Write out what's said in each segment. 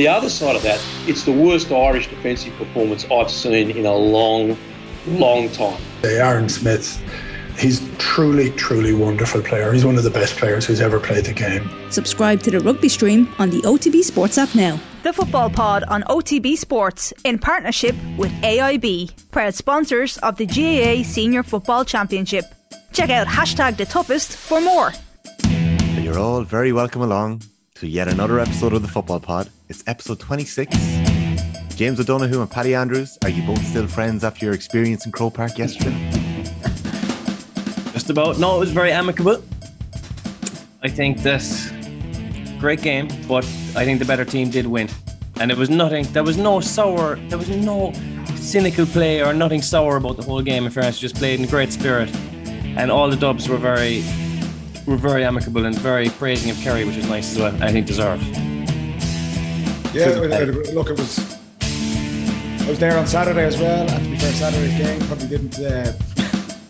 The other side of that, it's the worst Irish defensive performance I've seen in a long, long time. Aaron Smith, he's truly, truly wonderful player. He's one of the best players who's ever played the game. Subscribe to the rugby stream on the OTB Sports app now. The Football Pod on OTB Sports in partnership with AIB, proud sponsors of the GAA Senior Football Championship. Check out hashtag the toughest for more. You're all very welcome along to yet another episode of the Football Pod. It's episode 26. James O'Donoghue and Paddy Andrews, are you both still friends after your experience in Croke Park yesterday? Just about. No, it was very amicable. I think this great game, but I think the better team did win. And it was nothing, there was no sour, there was no cynical play or nothing sour about the whole game. In fairness, just played in great spirit. And all the dubs were very were very amicable and very praising of Kerry, which was nice as well. I think deserved. Yeah, look, it was. I was there on Saturday as well, and to be fair, Saturday's game probably didn't. Uh,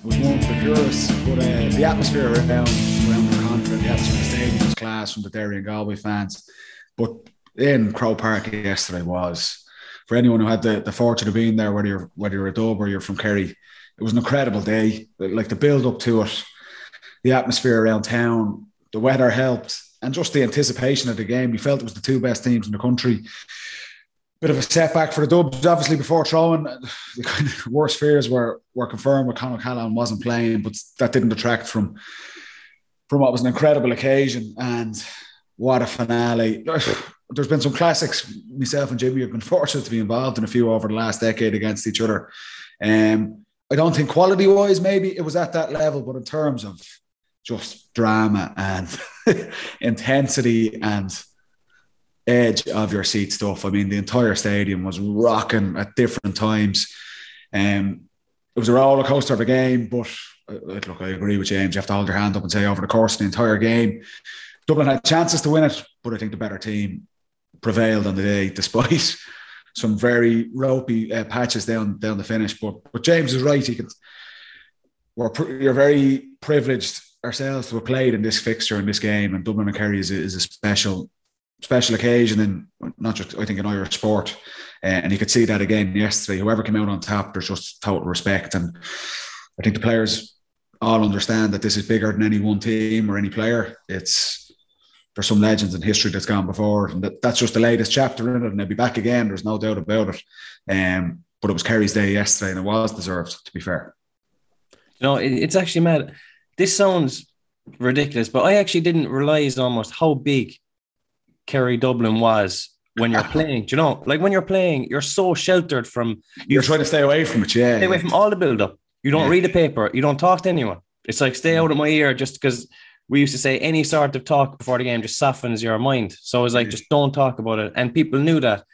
was one for the purists, but uh, the atmosphere around around the country, the atmosphere in the stadium was class from the Derry and Galway fans. But in Croke Park yesterday was for anyone who had the, the fortune of being there, whether you're whether you're a dub or you're from Kerry, it was an incredible day. Like the build up to it, the atmosphere around town, the weather helped, and just the anticipation of the game. You felt it was the two best teams in the country. Bit of a setback for the Dubs, obviously, before throwing. The kind of worst fears were were confirmed with Con O'Callaghan wasn't playing, but that didn't detract from from what was an incredible occasion and what a finale. There's been some classics. Myself and Jimmy have been fortunate to be involved in a few over the last decade against each other. Um, I don't think quality wise, maybe it was at that level, but in terms of just drama and intensity and edge of your seat stuff. I mean, the entire stadium was rocking at different times. Um, it was a roller coaster of a game, but uh, look, I agree with James. You have to hold your hand up and say over the course of the entire game, Dublin had chances to win it, but I think the better team prevailed on the day, despite some very ropey uh, patches down down the finish. But but James is right. He can. We're you're very privileged ourselves have played in this fixture in this game, and Dublin and Kerry is a, is a special special occasion and not just I think in Irish sport. Uh, and you could see that again yesterday. Whoever came out on top, there's just total respect, and I think the players all understand that this is bigger than any one team or any player. It's there's some legends in history that's gone before, and that, that's just the latest chapter in it, and they'll be back again. There's no doubt about it. Um, but it was Kerry's day yesterday, and it was deserved. To be fair, you know, it, it's actually mad this sounds ridiculous, but I actually didn't realize almost how big Kerry Dublin was when you're playing. Do you know, like when you're playing, you're so sheltered from. You're trying to stay away from it, yeah. Stay away from all the build up. You don't yeah. read the paper. You don't talk to anyone. It's like stay out of my ear, just because we used to say any sort of talk before the game just softens your mind. So it was like just don't talk about it, and people knew that.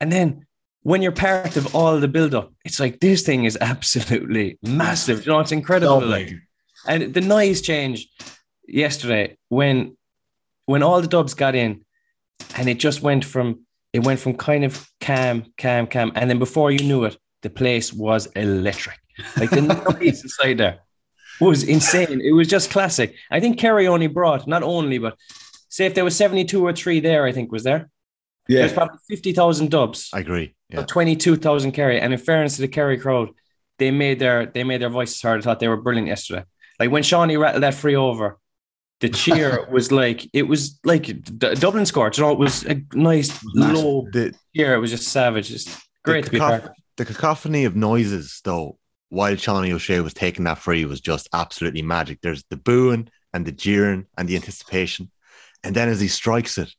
And then when you're part of all the build up, it's like this thing is absolutely massive. You know, it's incredible. like and the noise changed yesterday when when all the dubs got in, and it just went from it went from kind of calm, calm, calm, and then before you knew it, the place was electric. Like the noise inside there was insane. It was just classic. I think Kerry only brought not only, but say if there was seventy two or three there, I think was there. Yeah, there's probably fifty thousand dubs. I agree. Yeah. Twenty two thousand Kerry, and in fairness to the Kerry crowd, they made their they made their voices heard. I thought they were brilliant yesterday. Like when Seanie rattled that free over, the cheer was like it was like D- Dublin scored. You know, it was a nice low the, cheer. It was just savage. It's great to be part. The cacophony of noises, though, while Seanie O'Shea was taking that free, was just absolutely magic. There's the booing and the jeering and the anticipation, and then as he strikes it,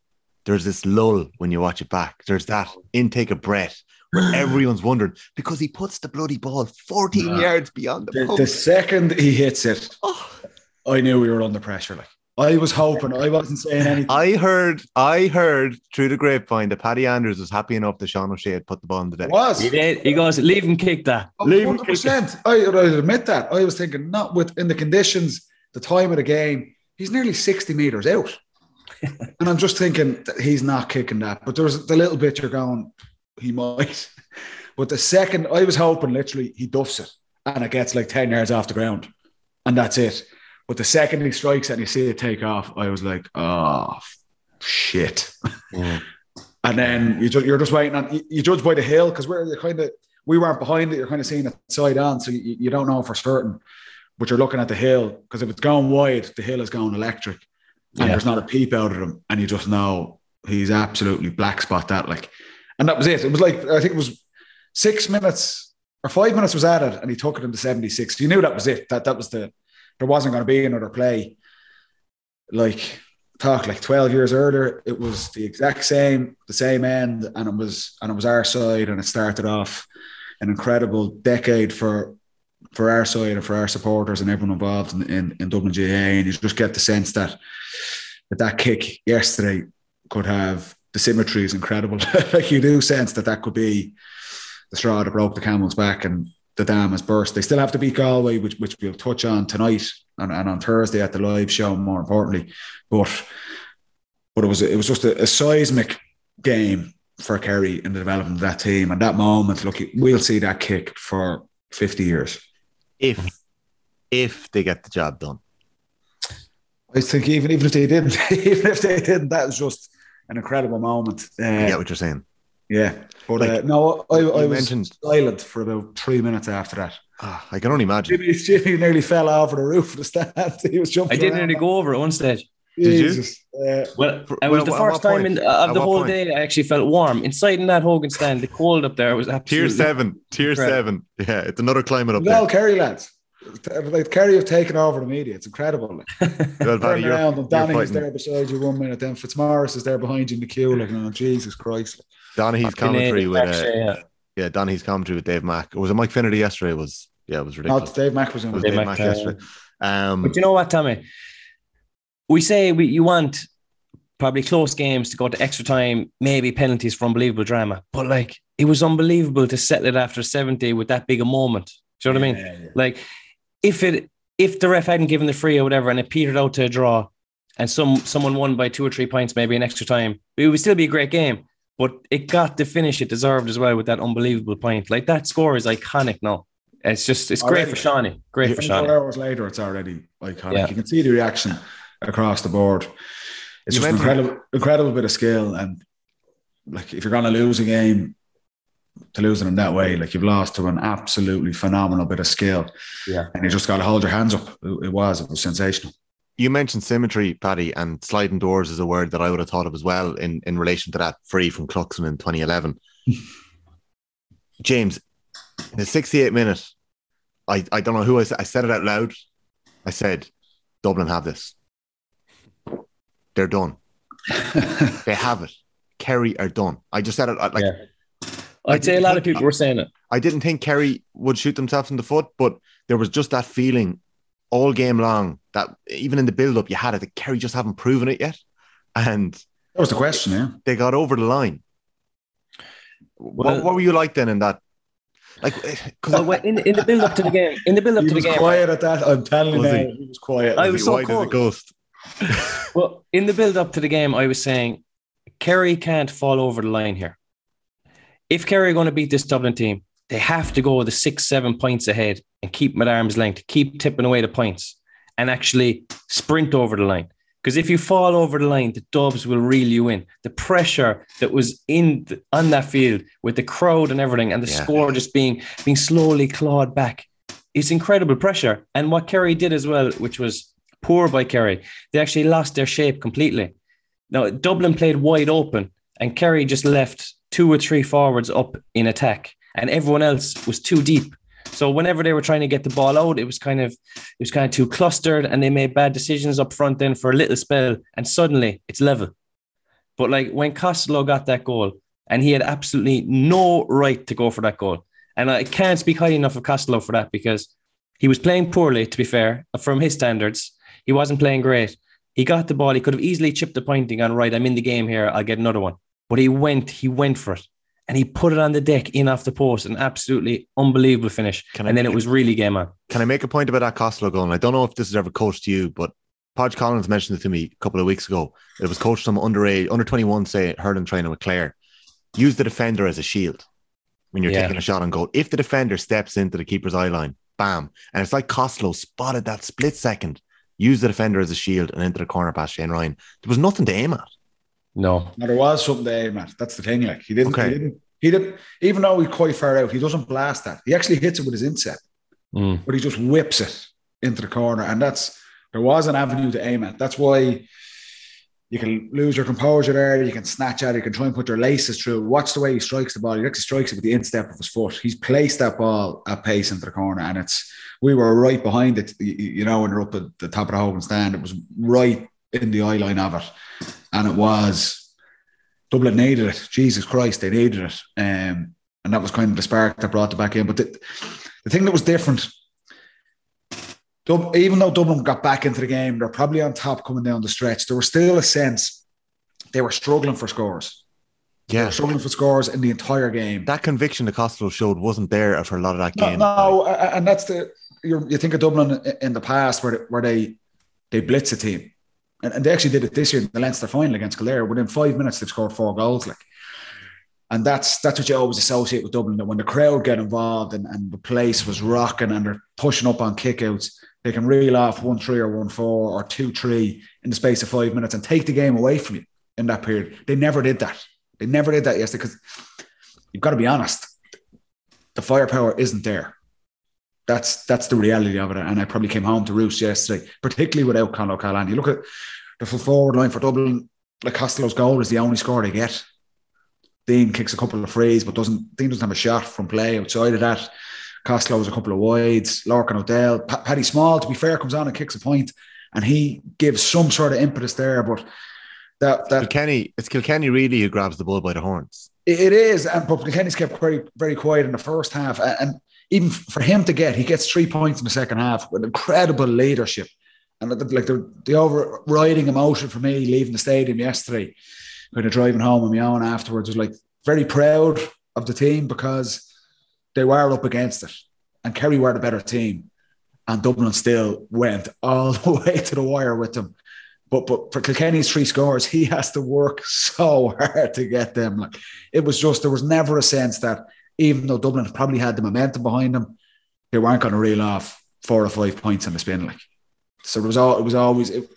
there's this lull when you watch it back. There's that intake of breath where everyone's wondering because he puts the bloody ball 14 yeah. yards beyond the, the, the second he hits it, oh. I knew we were under pressure. Like I was hoping, I wasn't saying anything. I heard, I heard through the grapevine that Paddy Andrews was happy enough that Sean O'Shea had put the ball in the deck. Was he did? He goes, leave him kick that. Oh, leave 100%. him kick that. I, I admit that. I was thinking, not with in the conditions, the time of the game. He's nearly 60 meters out. and I'm just thinking that he's not kicking that. But there's the little bit you're going, he might. But the second I was hoping literally he duffs it and it gets like 10 yards off the ground and that's it. But the second he strikes and you see it take off, I was like, oh shit. Mm. And then you you're just waiting on you, you judge by the hill because we're kind of we weren't behind it. You're kind of seeing it side on, so you, you don't know for certain. But you're looking at the hill because if it's going wide, the hill is going electric, and Yeah. there's not a peep out of him, and you just know he's absolutely black spot that like, and that was it. It was like I think it was six minutes or five minutes was added, and he took it into 76. You knew that was it. That that was the there wasn't going to be another play. Like talk like 12 years earlier, it was the exact same, the same end, and it was and it was our side, and it started off an incredible decade for for our side and for our supporters and everyone involved in, in, in Dublin GAA. And you just get the sense that that, that kick yesterday could have the symmetry is incredible. like you do sense that that could be the straw that broke the camel's back and the dam has burst. They still have to beat Galway, which which we'll touch on tonight and, and on Thursday at the live show. More importantly, but but it was it was just a, a seismic game for Kerry in the development of that team. And that moment, look, we'll see that kick for fifty years. If if they get the job done. I think even even if they didn't, even if they didn't, that was just an incredible moment. Uh, I get what you're saying. yeah, but Like, uh, no, I, I you was mentioned- silent for about three minutes after that. Ah, I can only imagine. Jimmy, Jimmy nearly fell over the roof of the stand. He was jumping. I didn't nearly go over at one stage. Did you? Uh, Well, it was well, the first time point? in, of the whole point? day I actually felt warm. Inside in that Hogan stand, the cold up there was Tier seven, tier Incredible. seven. Yeah, it's another climate up no, there. Kerry lads. Like Kerry have taken over the media. It's incredible. Like, Well, Barry, turn you're- around and you're Danny is there beside you one minute, then Fitzmaurice is there behind you in the queue. Like, oh, Jesus Christ. Donaghy's commentary with uh, Actually, yeah. yeah, Donaghy's commentary with Dave Mack. Was it Mike Finnerty yesterday? It Was yeah, it was No, ridiculous. Dave Mack was in It. Dave, Dave Mack Mack, yesterday. Um, But you know what, Tommy? We say we, you want probably close games to go to extra time, maybe penalties for unbelievable drama. But like, it was unbelievable to settle it after 70 with that big a moment. Do you know what I mean? Yeah, yeah. Like, if it if the ref hadn't given the free or whatever, and it petered out to a draw, and some someone won by two or three points, maybe in extra time, it would still be a great game. But it got the finish it deserved as well with that unbelievable point. Like that score is iconic now. It's just it's great for Seanie. Great for 24 Seanie. hours later, it's already iconic. Yeah. You can see the reaction across the board. It's You just an incredible, incredible bit of skill. And like, if you're going to lose a game, to losing in that way, like you've lost to an absolutely phenomenal bit of skill. Yeah. And you just got to hold your hands up. It, was, it was sensational. you mentioned symmetry, Paddy, and sliding doors is a word that I would have thought of as well in, in relation to that free from Cluxton in 2011. James, in the 68 minute, I, I don't know who I said, I said it out loud. I said, Dublin have this. They're done. they have it. Kerry are done. I just said it uh, like Yeah. I'd say a lot of people were saying it. I didn't think Kerry would shoot themselves in the foot, but there was just that feeling all game long that even in the build up, you had it that Kerry just haven't proven it yet. And That was the question, yeah. they got over the line. Well- what, what were you like then in that? Like, because Well, in, in the build up to the game, in the build up He to the was game, quiet at that. I'm telling you he? he? was quiet. I was so white as a cold. ghost. well, in the build up to the game, I was saying Kerry can't fall over the line here. If Kerry are going to beat this Dublin team, they have to go with the six, seven points ahead and keep them at arm's length, keep tipping away the points, and actually sprint over the line. Because if you fall over the line, the Dubs will reel you in. The pressure that was in the, on that field with the crowd and everything, and the Yeah. score just being being slowly clawed back, it's incredible pressure. And what Kerry did as well, which was poor by Kerry, they actually lost their shape completely. Now Dublin played wide open, and Kerry just left two or three forwards up in attack, and everyone else was too deep. So whenever they were trying to get the ball out, it was kind of it was kind of too clustered, and they made bad decisions up front then for a little spell, and suddenly it's level. But like when Costello got that goal, and he had absolutely no right to go for that goal, and I can't speak highly enough of Costello for that because he was playing poorly. To be fair, from his standards, he wasn't playing great. He got the ball. He could have easily chipped the pointing on right. I'm in the game here. I'll get another one. But he went. He went for it, and he put it on the deck in off the post. An absolutely unbelievable finish. Can I- and then it was really game on. Can I make a point about that Costello goal? And I don't know if this is ever coached to you, but Podge Collins mentioned it to me a couple of weeks ago. It was coached some underage, under 21, say, hurling training with Clare. Use the defender as a shield when you're Yeah. taking a shot on goal. If the defender steps into the keeper's eye line, bam. And it's like Costello spotted that split second, use the defender as a shield and into the corner past Shane Ryan. There was nothing to aim at. No. Now there was something to aim at. That's the thing. Like he didn't. Okay. He didn't. He didn't. Even though he's quite far out, he doesn't blast that. He actually hits it with his inset, Mm. but he just whips it into the corner, and that's there was an avenue to aim at. That's why you can lose your composure there. You can snatch at it. You can try and put your laces through. Watch the way he strikes the ball. He actually strikes it with the instep of his foot. He's placed that ball at pace into the corner, and it's we were right behind it. You, know, when you're up at the top of the Hogan stand, it was right in the eye line of it, and it was Dublin needed it. Jesus Christ, they needed it, um, and that was kind of the spark that brought it back in. But the, the thing that was different even though Dublin got back into the game, they're probably on top coming down the stretch. There was still a sense they were struggling for scores. Yeah. struggling for scores in the entire game. That conviction the Costello showed wasn't there for a lot of that game. no, a- and that's the you're, you think of Dublin in the past where they, where they they blitz a team, and, and they actually did it this year in the Leinster final against Kildare. Within five minutes, they've scored four goals. Like, and that's that's what you always associate with Dublin. That when the crowd get involved and, and the place was rocking and they're pushing up on kickouts, they can reel off one three or one four or two three in the space of five minutes and take the game away from you in that period. They never did that. They never did that yesterday because you've got to be honest. The firepower isn't there. That's that's the reality of it. And I probably came home to roost yesterday, particularly without Conor O'Callaghan. You look at the full forward line for Dublin. Like Costello's goal is the only score they get. Dean kicks a couple of frees, but doesn't Dean doesn't have a shot from play outside of that. Costello has a couple of wides. Lorcan O'Dell, Pa- Paddy Small, to be fair, comes on and kicks a point, and he gives some sort of impetus there. But that that Kilkenny, it's Kilkenny really who grabs the bull by the horns. it is, and but Kenny's kept very very quiet in the first half, and, and even for him to get, he gets three points in the second half with incredible leadership, and like the the overriding emotion for me leaving the stadium yesterday, kind of driving home on my own afterwards was like very proud of the team because they were up against it, and Kerry were the better team, and Dublin still went all the way to the wire with them. But but for Kilkenny's three scores, he has to work so hard to get them. Like it was just there was never a sense that even though Dublin probably had the momentum behind them, they weren't going to reel off four or five points in the spin. Like so, it was all it was always. It,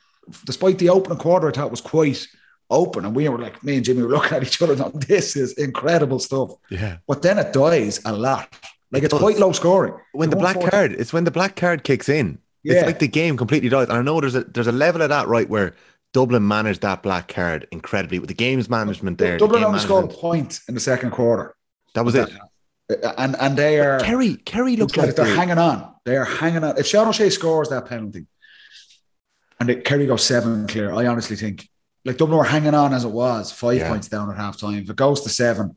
despite the opening quarter, I thought it was quite open, and we were like me and Jimmy were looking at each other. Going, this is incredible stuff. Yeah. But then it dies a lot. Like it's quite low scoring. When the black card, it's when the black card kicks in. Yeah. It's like the game completely dies. And I know there's a there's a level of that right where Dublin managed that black card incredibly with the game's management there. Dublin game only scored a point in the second quarter, That was it. And and they are. Kerry, Kerry looked Looks like they're they- hanging on. They are hanging on. If Sean O'Shea scores that penalty and it, Kerry goes seven clear, I honestly think like Dublin were hanging on as it was, five Yeah. points down at half time. If it goes to seven,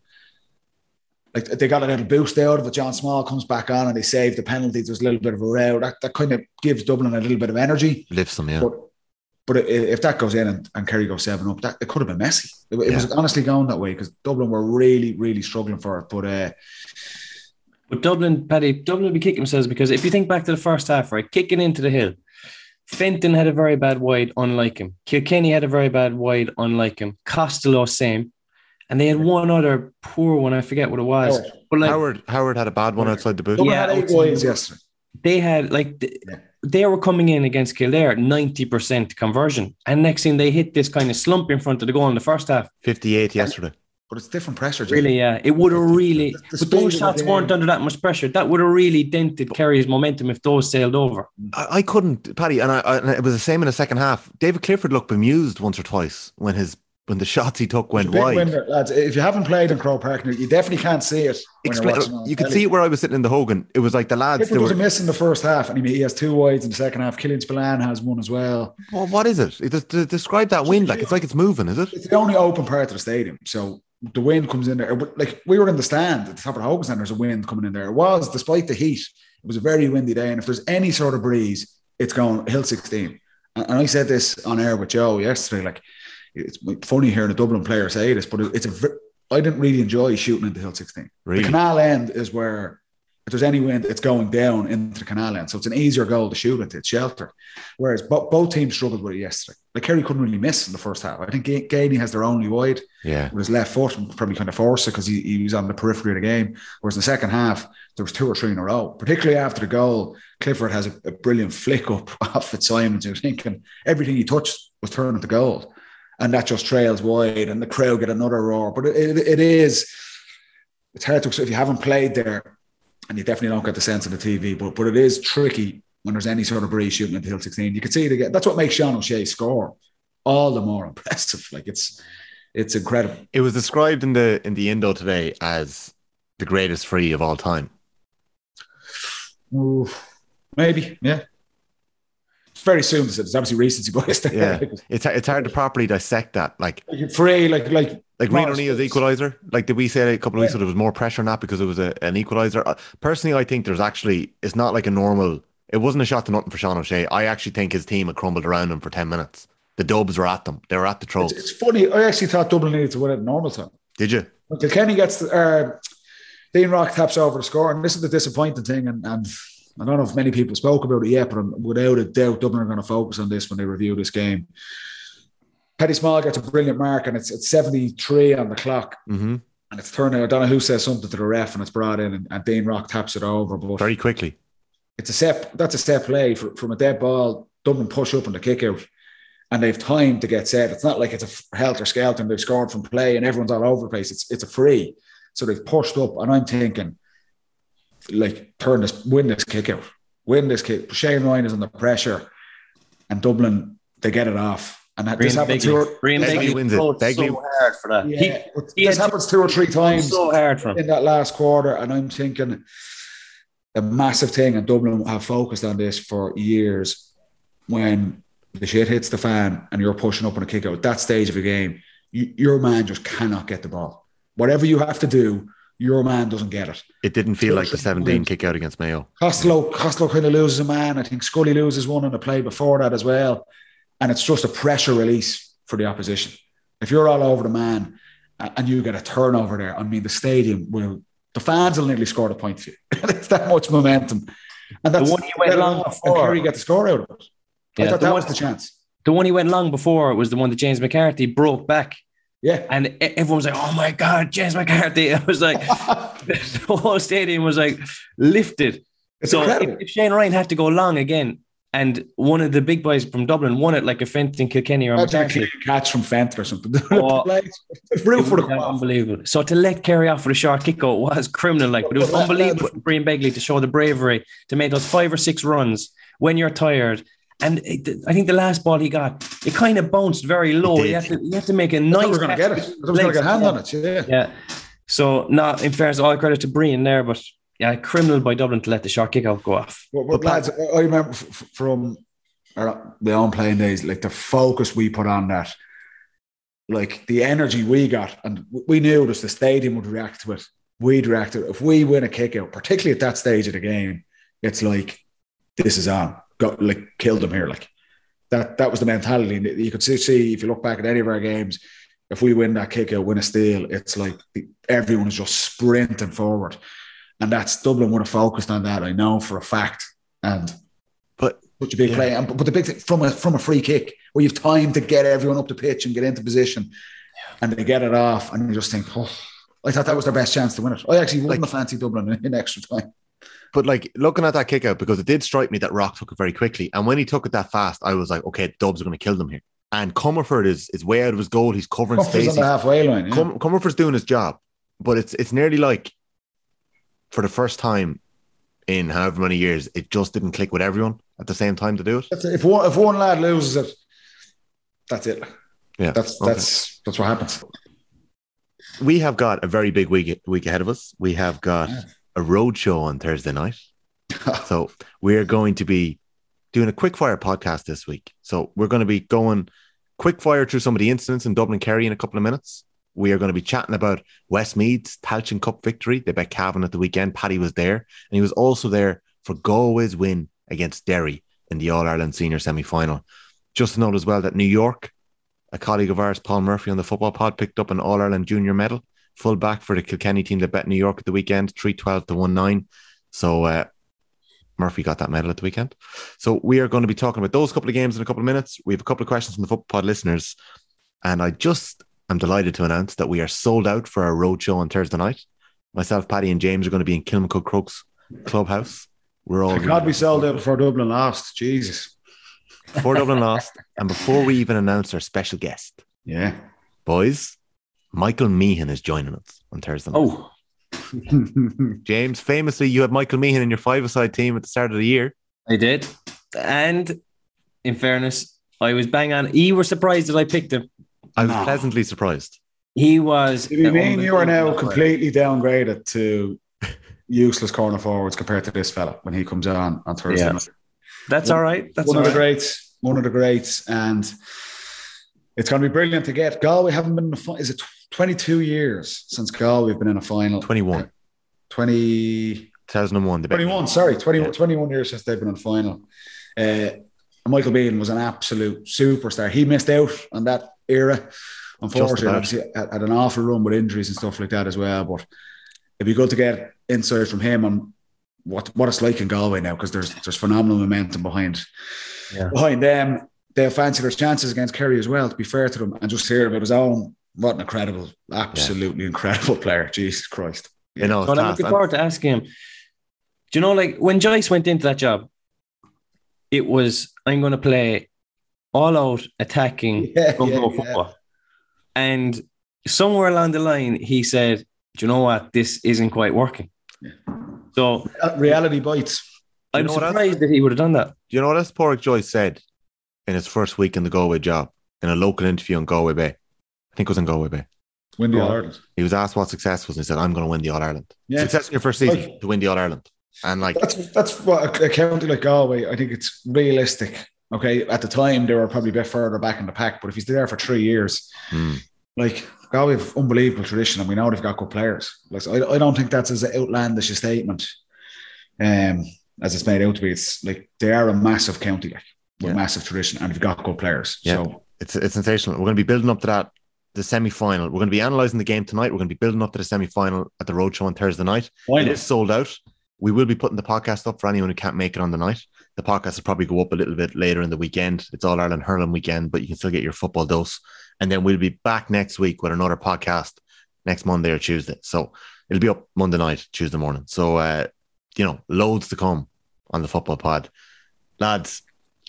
like they got a little boost out of it. John Small comes back on and they save the penalty. There's a little bit of a row. That, that kind of gives Dublin a little bit of energy. lifts them, yeah. But but if that goes in and, and Kerry goes seven up, that it could have been messy. It, it was honestly going that way because Dublin were really, really struggling for it. But uh, But Dublin, Paddy, Dublin will be kicking themselves because if you think back to the first half, right, kicking into the hill, Fenton had a very bad wide, unlike him. Kilkenny had a very bad wide, unlike him. Costello, same. And they had one other poor one, I forget what it was. Howard. But like Howard Howard had a bad one outside the boot. Dublin Yeah, had eight wides yesterday. they had like th- Yeah. they were coming in against Kildare 90% conversion. And next thing they hit this kind of slump in front of the goal in the first half. 58 yesterday. But it's different pressure. Jim. Really, yeah. It would have really The but those shots weren't under that much pressure. That would have really dented Kerry's momentum if those sailed over. I, I couldn't, Paddy, and, I, I, and it was the same in the second half. David Clifford looked bemused once or twice when his when the shots he took went Big wide. winner, lads. If you haven't played in Croke Park, you definitely can't see it. When Explain, you're watching you could see it where I was sitting in the Hogan. It was like the lads. They Clifford was a miss in the first half, and he, he has two wides in the second half. Killian Spillane has one as well. well, what is it? it just, to describe that wind like it's like it's moving, is it? It's the only open part of the stadium, so the wind comes in there. Like we were in the stand at the top of the Hogan Stand, there's a wind coming in there. It was, despite the heat, it was a very windy day, and if there's any sort of breeze, it's going hill 16. And, I said this on air with Joe yesterday. Like it's funny hearing a Dublin player say this, but it, it's a. I didn't really enjoy shooting into hill 16. Really? The canal end is where if there's any wind, it's going down into the canal end. So it's an easier goal to shoot into. It's sheltered. Whereas bo- both teams struggled with it yesterday. Like Kerry couldn't really miss in the first half. I think Ga- Geaney has their only wide Yeah. with his left foot and probably kind of forced it because he, he was on the periphery of the game. Whereas in the second half, there was two or three in a row, particularly after the goal. Clifford has a, a brilliant flick up off Fitzsimons. You're thinking everything he touched was turning to gold. and that just trails wide, and the crowd get another roar. But it, it, it is, it's hard to if you haven't played there, and you definitely don't get the sense of the TV. But but it is tricky when there's any sort of breeze shooting until 16. You can see it again. That's what makes Sean O'Shea score all the more impressive. Like it's it's incredible. It was described in the in the Indo today as the greatest free of all time. Ooh, maybe, yeah. It's very soon. It's obviously recency bias. there. Yeah, it's it's hard to properly dissect that. Like free, like like like Reno Phillips. equalizer. Like did we say a couple of weeks Yeah. ago there was more pressure on that because it was a, an equalizer? Uh, Personally, I think there's actually it's not like a normal. It wasn't a shot to nothing for Sean O'Shea. I actually think his team had crumbled around him for ten minutes. The Dubs were at them. They were at the It's, it's funny. I actually thought Dublin needed to win it in normal time. Did you? When Kilkenny gets the, uh, Dean Rock taps over the score, and this is the disappointing thing. And, and I don't know if many people spoke about it yet, but without a doubt, Dublin are going to focus on this when they review this game. Paddy Small gets a brilliant mark, and it's it's 73 on the clock, hmm and it's turned. I don't know who says something to the ref, and it's brought in, and, and Dean Rock taps it over. But Very quickly. It's a set. That's a set play for, from a dead ball. Dublin push up on the kick out, and they've time to get set. It's not like it's a helter skelter and they've scored from play and everyone's all over the place. It's it's a free, so they've pushed up, and I'm thinking, like, turn this, win this kick out, win this kick. Shane Ryan is under pressure, and Dublin they get it off, and that, this Brian happens. Or, Brian Begley wins it. Begley- so hard for that. yeah, He, he this happens two or three times so hard for him. in that last quarter, and I'm thinking a massive thing, and Dublin have focused on this for years. When the shit hits the fan and you're pushing up on a kick out, at that stage of a game, you, your man just cannot get the ball. Whatever you have to do, your man doesn't get it. It didn't feel like the 17 kick out against Mayo. Costello, Costello kind of loses a man. I think Scully loses one on the play before that as well. And it's just a pressure release for the opposition. If you're all over the man and you get a turnover there, I mean, the stadium will, the fans will nearly score the point for you. it's that much momentum. And that's one he went long before. And Kerry get the score out of it. I Yeah, thought that one- was the chance. The one he went long before was the one that James McCarthy broke back. Yeah. And everyone was like, oh my God, James McCarthy. I was like, the whole stadium was like lifted. It's so incredible. if Shane Ryan had to go long again, and one of the big boys from Dublin won it like a Fenton Kilkenny or Imagine a McCarthy, clean catch from Fenton or something. Oh. Root for the It was quaff. unbelievable. So to let Kerry off with a short kick out was criminal, like, but it was unbelievable for Brian Begley to show the bravery to make those five or six runs when you're tired. And it, I think the last ball he got, it kind of bounced very low. You have to, you have to make a I nice. were going to get it. I thought we were going to get a hand on it. Yeah. Yeah. So, not in fairness, all credit to Brian there, but yeah, criminal by Dublin to let the short kick out go off. But, but lads, I remember f- f- from our, the on playing days, like the focus we put on that, like the energy we got, and we knew just the stadium would react to it. We'd react to it. If we win a kick out, particularly at that stage of the game, it's like this is on. Got like killed them here. Like that. That was the mentality. And you could see, see if you look back at any of our games, if we win that kick out, win a steal, it's like the, everyone is just sprinting forward. And that's Dublin would have focused on that, I know for a fact. And But such a big Yeah. play. And, but the big thing from a from a free kick where you've time to get everyone up the pitch and get into position and they get it off and you just think, oh, I thought that was their best chance to win it. I actually wouldn't Like- have fancied Dublin in, extra time. But like looking at that kick out, because it did strike me that Rock took it very quickly. And when he took it that fast, I was like, okay, Dubs are going to kill them here. And Comerford is is way out of his goal. He's covering space. on the halfway line. Yeah. Com- Comerford's doing his job, but it's it's nearly like for the first time in however many years, it just didn't click with everyone at the same time to do it. If one if one lad loses it, that's it. Yeah, That's okay. that's that's what happens. we have got a very big week week ahead of us. We have got Yeah. a road show on Thursday night. so we're going to be doing a quick fire podcast this week. So we're going to be going quick fire through some of the incidents in Dublin Kerry in a couple of minutes. We are going to be chatting about Westmeath's Tailteann Cup victory. They bet Cavan at the weekend. Paddy was there, and he was also there for Galway's win against Derry in the All Ireland Senior Semi Final. Just to note as well that New York, a colleague of ours, Paul Murphy on the football pod, picked up an All Ireland Junior medal, full back for the Kilkenny team that bet New York at the weekend, 312 to 1 9. So uh, Murphy got that medal at the weekend. So we are going to be talking about those couple of games in a couple of minutes. We have a couple of questions from the football pod listeners. And I just am delighted to announce that we are sold out for our road show on Thursday night. Myself, Paddy, and James are going to be in Kilmacud Crokes Clubhouse. We're all God, we sold out before Dublin lost. Jesus. before Dublin lost, and before we even announced our special guest. Yeah. Boys, Michael Meehan is joining us on Thursday. Night. Oh, James, famously, you had Michael Meehan in your five-a-side team at the start of the year. I did. And in fairness, I was bang on. You were surprised that I picked him. I was No. pleasantly surprised. He was. Do you mean you are now completely downgraded to useless corner forwards compared to this fella when he comes on on Thursday Yeah. night? That's all right. That's one all of the greats, one of the greats, and it's going to be brilliant to get. Galway haven't been in a fi- is it 22 years since Galway have been in a final? 21. 20. 2001. 21, sorry, 20, Yeah. 21 years since they've been in a final. Uh, Michael Meehan was an absolute superstar. He missed out on that era, unfortunately, about. obviously, had, had an awful run with injuries and stuff like that as well. But it'd be good to get insight from him on what what it's like in Galway now because there's there's phenomenal momentum behind Yeah. behind them. They'll fancy their chances against Kerry as well. To be fair to them, and just hear about his own, what an incredible, absolutely incredible player. Jesus Christ! You know, it's So I'm class. looking forward to asking him. Do you know, like when Joyce went into that job, it was I'm going to play all out attacking Yeah, gung-ho yeah, yeah. football, and somewhere along the line he said, "Do you know what? This isn't quite working." So Reality bites. I'm know what else? surprised that he would have done that. Do you know what else Padraic Joyce said in his first week in the Galway job in a local interview on Galway Bay? I think it was in Galway Bay. Win the. All Ireland. He was asked what success was, and he said, "I'm going to win the All Ireland." Yeah. Success in your first season Like- to win the All Ireland, and like That's that's what a, a county like Galway. I think it's realistic. Okay, at the time they were probably a bit further back in the pack, but if he's there for three years, hmm, like Galway have unbelievable tradition, and we know they've got good players. Like so I, I don't think that's as outlandish a statement, um, as it's made out to be. It's like they are a massive county, like with Yeah. massive tradition, and they've got good players. Yeah. So it's it's sensational. We're going to be building up to that the semi final. We're going to be analysing the game tonight. We're going to be building up to the semi final at the roadshow on Thursday night. why It is sold out. We will be putting the podcast up for anyone who can't make it on the night. The podcast will probably go up a little bit later in the weekend. It's All Ireland Hurling weekend, but you can still get your football dose. And then we'll be back next week with another podcast next Monday or Tuesday. So it'll be up Monday night, Tuesday morning. So, uh, you know, loads to come on the football pod. Lads,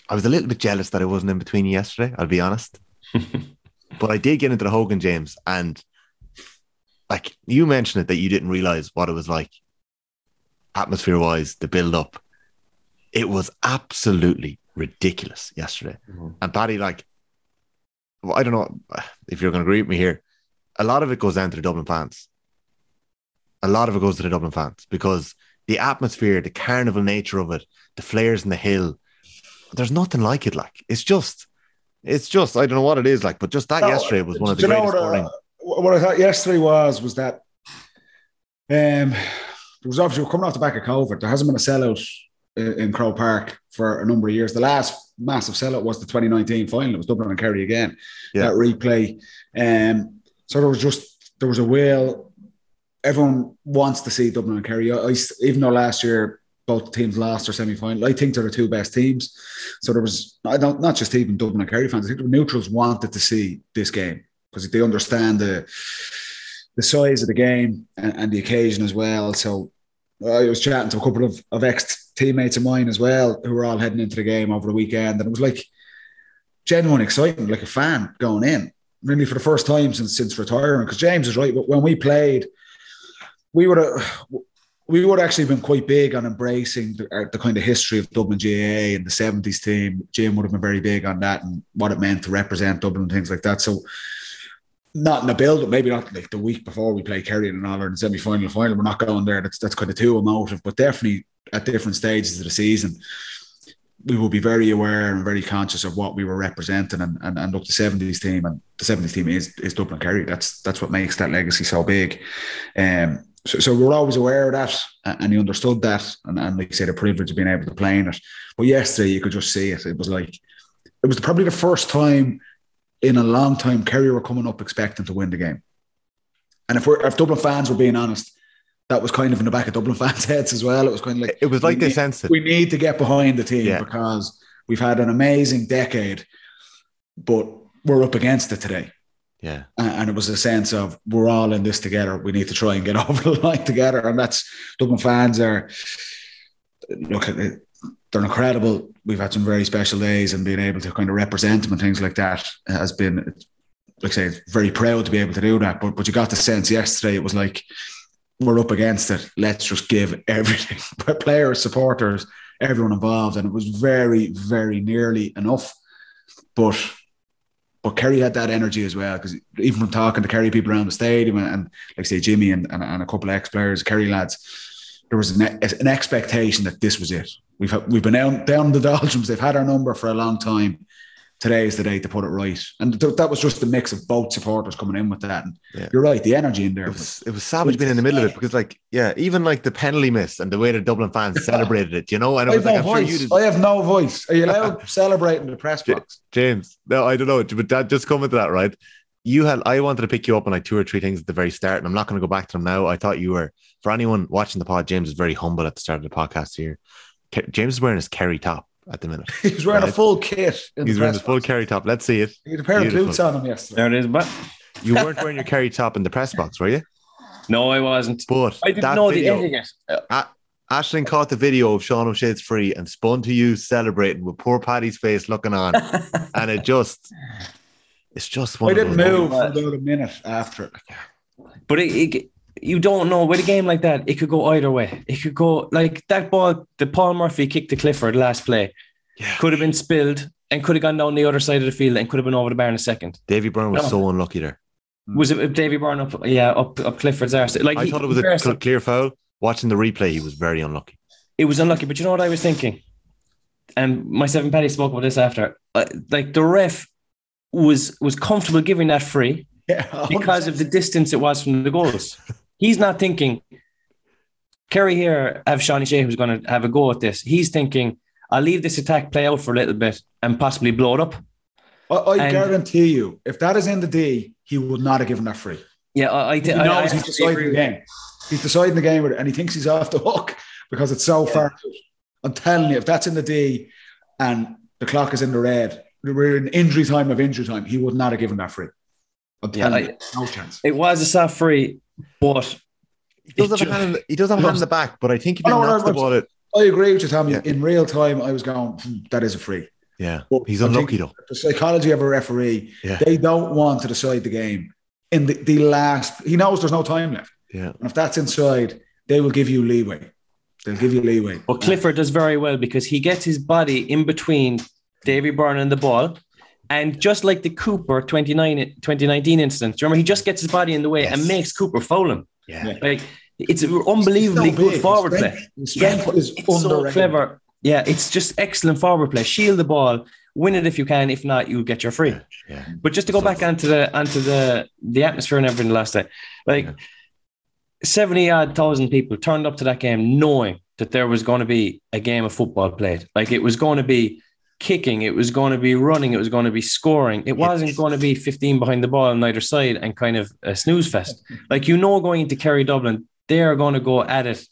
I was a little bit jealous that I wasn't in between yesterday, I'll be honest. but I did get into the Hogan James and like you mentioned it that you didn't realize what it was like atmosphere wise, the build up. It was absolutely ridiculous yesterday. And Paddy, like, well, I don't know if you're going to agree with me here. A lot of it goes down to the Dublin fans. A lot of it goes to the Dublin fans because the atmosphere, the carnival nature of it, the flares in the hill, there's nothing like it. Like, it's just, it's just, I don't know what it is like, but just that No, yesterday was one of the greatest what, uh, what I thought yesterday was was that um, there was obviously we're coming off the back of COVID. There hasn't been a sellout in, Croke Park for a number of years. The last massive sellout was the 2019 final. It was Dublin and Kerry again. Yeah. That replay. Um, so there was just there was a will. Everyone wants to see Dublin and Kerry. I- even though last year both teams lost their semi final, I think they're the two best teams. So there was I don't not just even Dublin and Kerry fans. I think the neutrals wanted to see this game because they understand the the size of the game and, and the occasion as well. So I was chatting to a couple of, of ex teammates of mine as well who were all heading into the game over the weekend, and it was like genuine excitement, like a fan going in, really for the first time since since retiring. Because James is right. But when we played, we have we would actually been quite big on embracing the, uh, the kind of history of Dublin GAA and the 70s team. Jim would have been very big on that and what it meant to represent Dublin and things like that. So not in the build, but maybe not like the week before we play Kerry in an Ireland semi final final. We're not going there. That's that's kind of too emotive, but definitely at different stages of the season, we will be very aware and very conscious of what we were representing and and, and look the 70s team and the 70s team is is Dublin Kerry. That's that's what makes that legacy so big. Um so, so we we're always aware of that and he understood that and, and like I say the privilege of being able to play in it. But yesterday you could just see it. It was like it was probably the first time in a long time Kerry were coming up expecting to win the game. And if we're if Dublin fans were being honest, that was kind of in the back of Dublin fans' heads as well. It was kind of like It was like they need- sensed it. we need to get behind the team Yeah. because we've had an amazing decade, but we're up against it today. Yeah. And and it was a sense of we're all in this together. We need to try and get over the line together. And that's Dublin fans are look they're incredible. We've had some very special days and being able to kind of represent them and things like that has been like I say, very proud to be able to do that. But but you got the sense yesterday it was like we're up against it. Let's just give everything, players, supporters, everyone involved, and it was very very nearly enough. But but Kerry had that energy as well because even from talking to Kerry people around the stadium and, and like say Jimmy and, and, and a couple of ex players, Kerry lads, there was an, an expectation that this was it. We've we've been down down the doldrums. They've had our number for a long time. Today is the day to put it right, and th- that was just a mix of both supporters coming in with that. And Yeah. you're right, the energy in there. It was, it was savage being in the middle of it because, like, yeah, even like the penalty miss and the way the Dublin fans celebrated it, you know, and I have like, no I'm sure voice. did, I have no voice. Are you allowed celebrating the press box? James. No, I don't know, but that just coming to that, right? You had, I wanted to pick you up on like two or three things at the very start, and I'm not going to go back to them now. I thought you were, for anyone watching the pod, James is very humble at the start of the podcast here. Ke- James is wearing his Kerry top at the minute. He's wearing a full kit. In He's the wearing press his full box. Kerry top. Let's see it. He had a pair of boots on him yesterday. There it is. But You weren't wearing your Kerry top in the press box, were you? no, I wasn't. But I didn't know video, the etiquette. Ashling caught the video of Sean O'Shea's free and spun to you celebrating with poor Paddy's face looking on. and it just, it's just one I didn't those move moments. for about a minute after it. But it, it, you don't know with a game like that, it could go either way. It could go like that ball, the Paul Murphy kicked to Clifford last play Yeah. could have been spilled and could have gone down the other side of the field and could have been over the bar in a second. Davy Byrne was No. so unlucky there. Was it Davy Byrne up? Yeah, up up Clifford's arse. Like I he- thought it was a cl- clear foul. Watching the replay, he was very unlucky. it was unlucky. But you know what I was thinking, and myself and Paddy spoke about this after. Uh, like the ref was was comfortable giving that free Yeah, because of the distance it was from the goals. He's not thinking. Kerry here have Seanie Shea who's going to have a go at this. He's thinking, I'll leave this attack play out for a little bit and possibly blow it up. I, I And- guarantee you, if that is in the D, he would not have given that free. Yeah, I, I, He th- knows I he's deciding the game. He's deciding the game with it, and he thinks he's off the hook because it's so far. I'm telling you, if that's in the D and the clock is in the red, we're in injury time of injury time, he would not have given that free. I'm Yeah, telling I- no chance. It was a soft free, but He does It have a hand. In the, he does have a hand in the back, but I think if he no, no, knocks the ball, it I agree with you, Tommy. Yeah. In real time, I was going, "Hmm, that is a free. yeah, But he's unlucky though. The psychology of a referee, Yeah. they don't want to decide the game in the, the last. He knows there's no time left. Yeah, And if that's inside, they will give you leeway. They'll give you leeway. But Clifford does very well because he gets his body in between Davy Byrne and the ball. And just like the Cooper 29, 2019 incident, do you remember he just gets his body in the way Yes. and makes Cooper foul him? yeah. Like it's an unbelievably So good forward His play. strength- His Yeah, strength but is it's so clever. Yeah, it's just excellent forward play. Shield the ball, win it if you can. If not, you'll get your free. Yeah, yeah. But just to go So- back onto the onto the the atmosphere and everything last night, like Yeah. seventy odd thousand people turned up to that game knowing that there was going to be a game of football played. Like it was going to be kicking, it was going to be running, it was going to be scoring. It wasn't going to be fifteen behind the ball on either side and kind of a snooze fest. Like you know, going into Kerry Dublin, they are going to go at it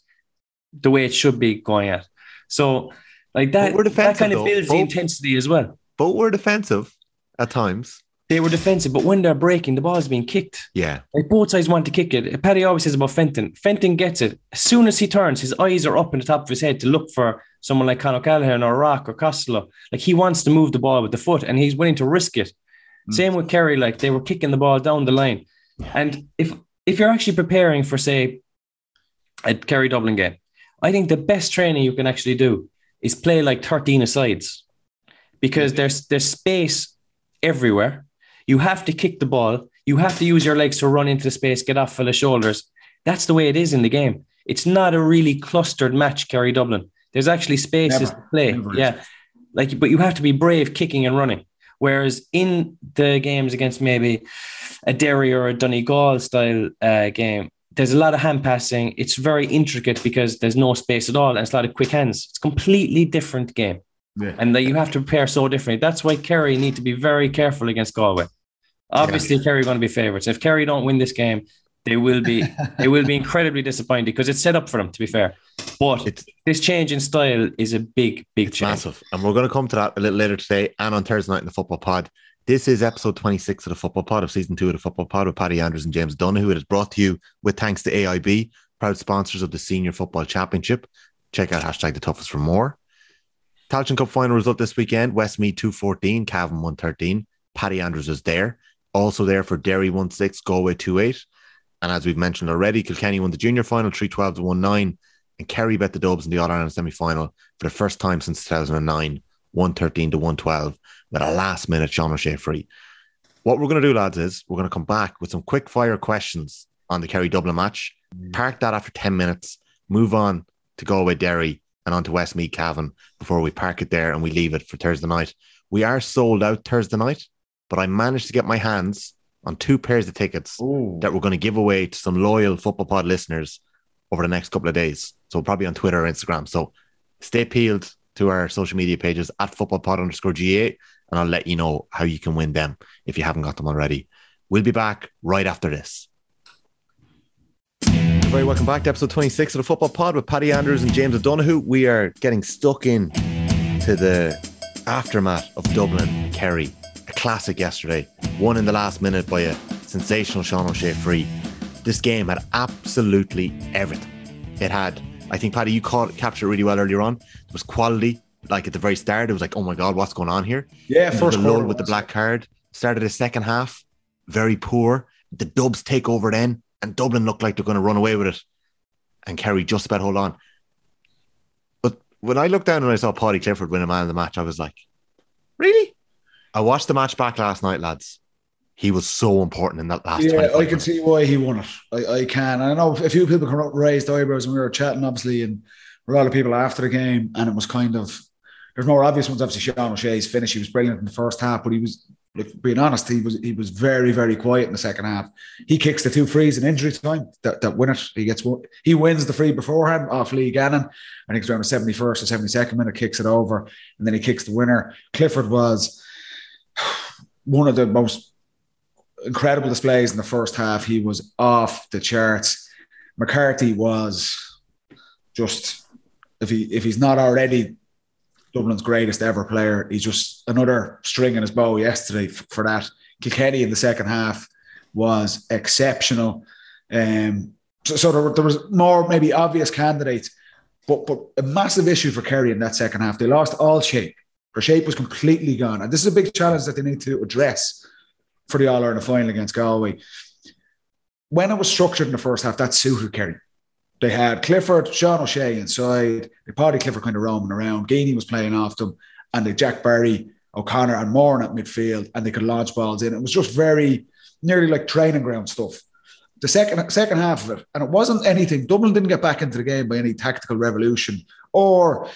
the way it should be going at. So. Like that, that kind of though. builds the Both- intensity as well. Both were defensive at times. They were defensive, but when they're breaking, the ball's being kicked. Yeah, Like both sides want to kick it. Paddy always says about Fenton. Fenton gets it. As soon as he turns, his eyes are up in the top of his head to look for someone like Con O'Callaghan or Rock or Costello. Like he wants to move the ball with the foot and he's willing to risk it. Mm. Same with Kerry, like they were kicking the ball down the line. And if if you're actually preparing for, say, a Kerry Dublin game, I think the best training you can actually do is play like 13 asides because mm. there's there's space everywhere. You have to kick the ball. You have to use your legs to run into the space, get off full of shoulders. That's the way it is in the game. It's not a really clustered match, Kerry Dublin. There's actually spaces Never. to play. Never is. yeah. Like, but you have to be brave kicking and running. Whereas in the games against maybe a Derry or a Donegal style uh, game, there's a lot of hand passing. It's very intricate because there's no space at all, and it's a lot of quick hands. It's a completely different game, Yeah. and that you have to prepare so differently. That's why Kerry need to be very careful against Galway. Obviously, Kerry are going to be favourites. If Kerry don't win this game, they will be they will be incredibly disappointed because it's set up for them. To be fair, but It's- this change in style is a big, big change. massive. And we're going to come to that a little later today and on Thursday night in the football pod. This is episode 26 of the football pod of season two of the football pod with Paddy Andrews and James Donoghue. It is brought to you with thanks to AIB, proud sponsors of the Senior Football Championship. Check out hashtag the toughest for more. Tailteann Cup final result this weekend Westmeath 214, Cavan 113. Paddy Andrews was there. Also there for Derry 1 6, Galway 2 8. And as we've mentioned already, Kilkenny won the junior final 3 12 to 1 9. And Kerry bet the Dubs in the All Ireland semi final for the first time since 2009, 113 to 112, with a last minute Sean O'Shea free. What we're going to do, lads, is we're going to come back with some quick fire questions on the Kerry Dublin match, mm. park that after 10 minutes, move on to Galway Derry and on to Westmeath Cavan before we park it there and we leave it for Thursday night. We are sold out Thursday night, but I managed to get my hands on two pairs of tickets Ooh. that we're going to give away to some loyal Football Pod listeners over the next couple of days. So probably on Twitter or Instagram. So stay peeled to our social media pages at Football Pod underscore GAA, and I'll let you know how you can win them if you haven't got them already. We'll be back right after this. Very welcome back to episode 26 of the Football Pod with Paddy Andrews and James O'Donoghue. We are getting stuck in to the aftermath of Dublin Kerry. A classic yesterday, won in the last minute by a sensational Sean O'Shea free. This game had absolutely everything. It had, I think, Paddy, you caught captured it really well earlier on. There was quality, like at the very start. It was like, oh my God, what's going on here? Yeah, first the with the black card. Started the second half, very poor. The Dubs take over then, and Dublin looked like they're going to run away with it. And Kerry just about hold on. But when I looked down and I saw Paudie Clifford win a man of the match, I was like, really? I watched the match back last night, lads. He was so important in that last. Yeah, I can minutes. see why he won it. I, I can. I know a few people come up raised eyebrows and we were chatting, obviously, and a lot of people after the game, and it was kind of there's more obvious ones. Obviously, Sean O'Shea's finish. He was brilliant in the first half, but he was, like, being honest, he was he was very very quiet in the second half. He kicks the two frees in injury time that, that win it. He gets one. He wins the free beforehand off Lee Gannon. I think it's around the seventy first or seventy second minute. Kicks it over, and then he kicks the winner. Clifford was one of the most incredible displays in the first half. He was off the charts. McCarthy was just if he if he's not already Dublin's greatest ever player, he's just another string in his bow yesterday f- for that. Kilkenny in the second half was exceptional. Um, so, so there, there was more maybe obvious candidates, but but a massive issue for Kerry in that second half. They lost all shape. Their shape was completely gone, and this is a big challenge that they need to address for the All Ireland final against Galway. When it was structured in the first half, that suited Kerry. They had Clifford, Sean O'Shea inside, the Paudie Clifford kind of roaming around. Geaney was playing off them, and they Jack Barry, O'Connor, and Moran at midfield, and they could launch balls in. It was just very nearly like training ground stuff. The second second half of it, and it wasn't anything. Dublin didn't get back into the game by any tactical revolution, or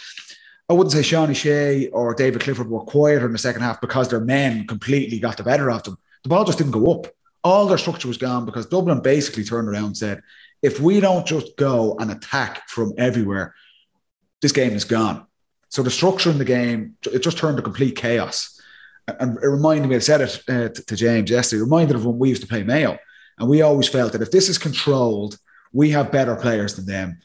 I wouldn't say Sean O'Shea or David Clifford were quieter in the second half because their men completely got the better of them. The ball just didn't go up. All their structure was gone because Dublin basically turned around and said, if we don't just go and attack from everywhere, this game is gone. So the structure in the game, it just turned to complete chaos. And it reminded me, I said it uh, to, to James yesterday, it reminded of when we used to play Mayo. And we always felt that if this is controlled, we have better players than them.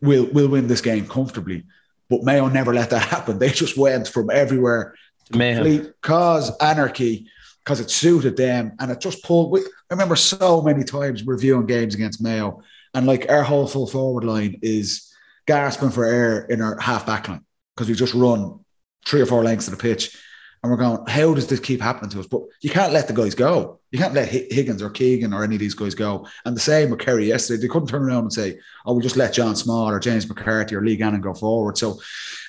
We'll, we'll win this game comfortably. But Mayo never let that happen. They just went from everywhere Mayhem. complete cause anarchy because it suited them and it just pulled. We, I remember so many times reviewing games against Mayo, and like our whole full forward line is gasping for air in our half back line because we just run three or four lengths of the pitch. And we're going, how does this keep happening to us? But you can't let the guys go. You can't let Higgins or Keegan or any of these guys go. And the same with Kerry yesterday. They couldn't turn around and say, oh, we'll just let John Small or James McCarthy or Lee Gannon go forward. So,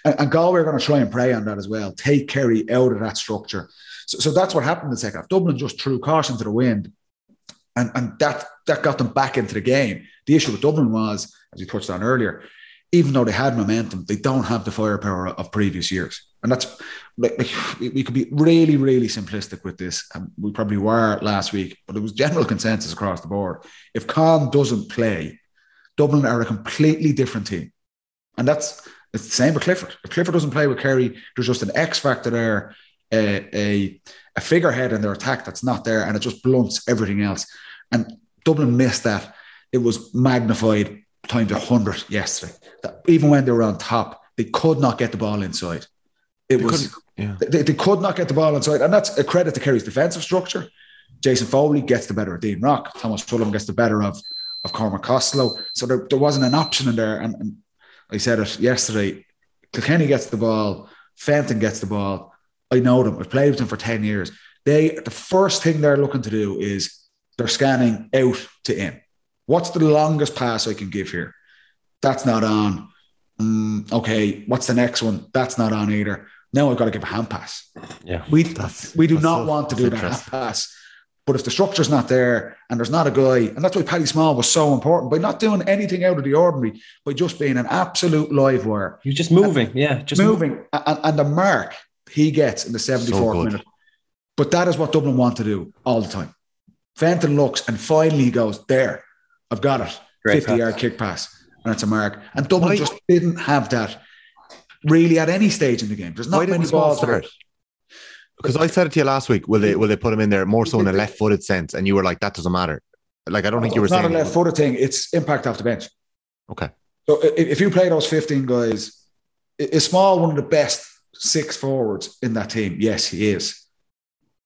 and, and Galway are going to try and prey on that as well. Take Kerry out of that structure. So, so that's what happened in the second half. Dublin just threw caution to the wind, and, and that that got them back into the game. The issue with Dublin was, as you touched on earlier, even though they had momentum, they don't have the firepower of previous years, and that's like, we could be really, really simplistic with this, and we probably were last week, but it was general consensus across the board. If Con doesn't play, Dublin are a completely different team, and that's it's the same with Clifford. If Clifford doesn't play with Kerry, there's just an X factor there, a, a, a figurehead in their attack that's not there, and it just blunts everything else. And Dublin missed that. It was magnified times a hundred yesterday. That even when they were on top, they could not get the ball inside. It They was yeah. they, they could not get the ball inside, and that's a credit to Kerry's defensive structure. Jason Foley gets the better of Dean Rock. Thomas Fulham gets the better of of Cormac Costello. So there, there wasn't an option in there. And, and I said it yesterday. Kilkenny gets the ball. Fenton gets the ball. I know them. I've played with them for 10 years. They the first thing they're looking to do is they're scanning out to in. What's the longest pass I can give here? That's not on. Mm, okay, what's the next one? That's not on either. Now I've got to give a hand pass. Yeah. We That's- we do that's not so- want to do that hand pass. But if the structure's not there and there's not a guy, and that's why Paddy Small was so important by not doing anything out of the ordinary, by just being an absolute live wire, You're just moving. Yeah. Just moving, and, and the mark he gets in the 74th good. minute. But that is what Dublin want to do all the time. Fenton looks and finally he goes, There, I've got it. Great 50 pass. yard kick pass. And it's a mark. And Dublin Why- just didn't have that really at any stage in the game. There's not Why many didn't Small balls. start? Because I said it to you last week. Will they will they put him in there more so in a left footed sense? And you were like, that doesn't matter. Like I don't think you were it's not saying a left footed thing, it's impact off the bench. Okay. So if you play those 15 guys, i- is Small one of the best six forwards in that team? Yes, he is.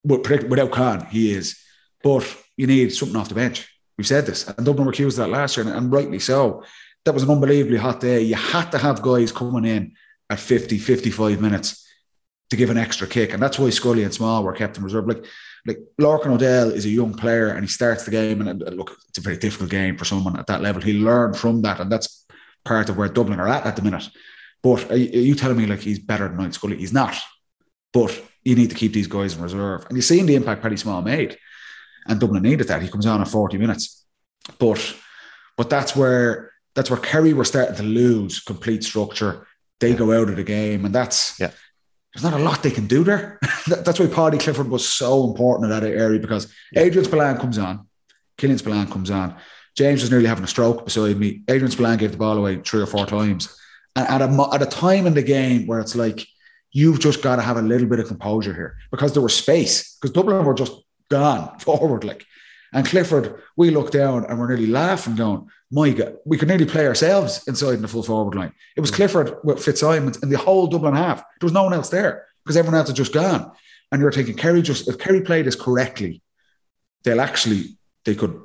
But without Con, he is. But you need something off the bench. We've said this, and Dublin were accused of that last year, and, and rightly so. That was an unbelievably hot day. You had to have guys coming in at 50, 55 minutes to give an extra kick. And that's why Scully and Small were kept in reserve. Like, like Lorcan O'Dell is a young player and he starts the game. And uh, look, it's a very difficult game for someone at that level. He learned from that. And that's part of where Dublin are at at the minute. But are you, are telling me like he's better than Scully? He's not. But you need to keep these guys in reserve. And you've seen the impact Paddy Small made. And Dublin needed that. He comes on at 40 minutes. But but that's where that's where Kerry were starting to lose complete structure. They go out of the game, and that's Yeah. There's not a lot they can do there. That's why Paudie Clifford was so important in that area because Adrian Spillane comes on, Killian Spillane comes on. James was nearly having a stroke beside me. Adrian Spillane gave the ball away three or four times, and at a at a time in the game where it's like you've just got to have a little bit of composure here because there was space because Dublin were just gone forward like. And Clifford, we looked down and we're nearly laughing, going, "My God, we could nearly play ourselves inside in the full forward line." It was Clifford with Fitzsimons and the whole Dublin half. There was no one else there because everyone else had just gone. And you're thinking, Kerry just if Kerry played this correctly, they'll actually they could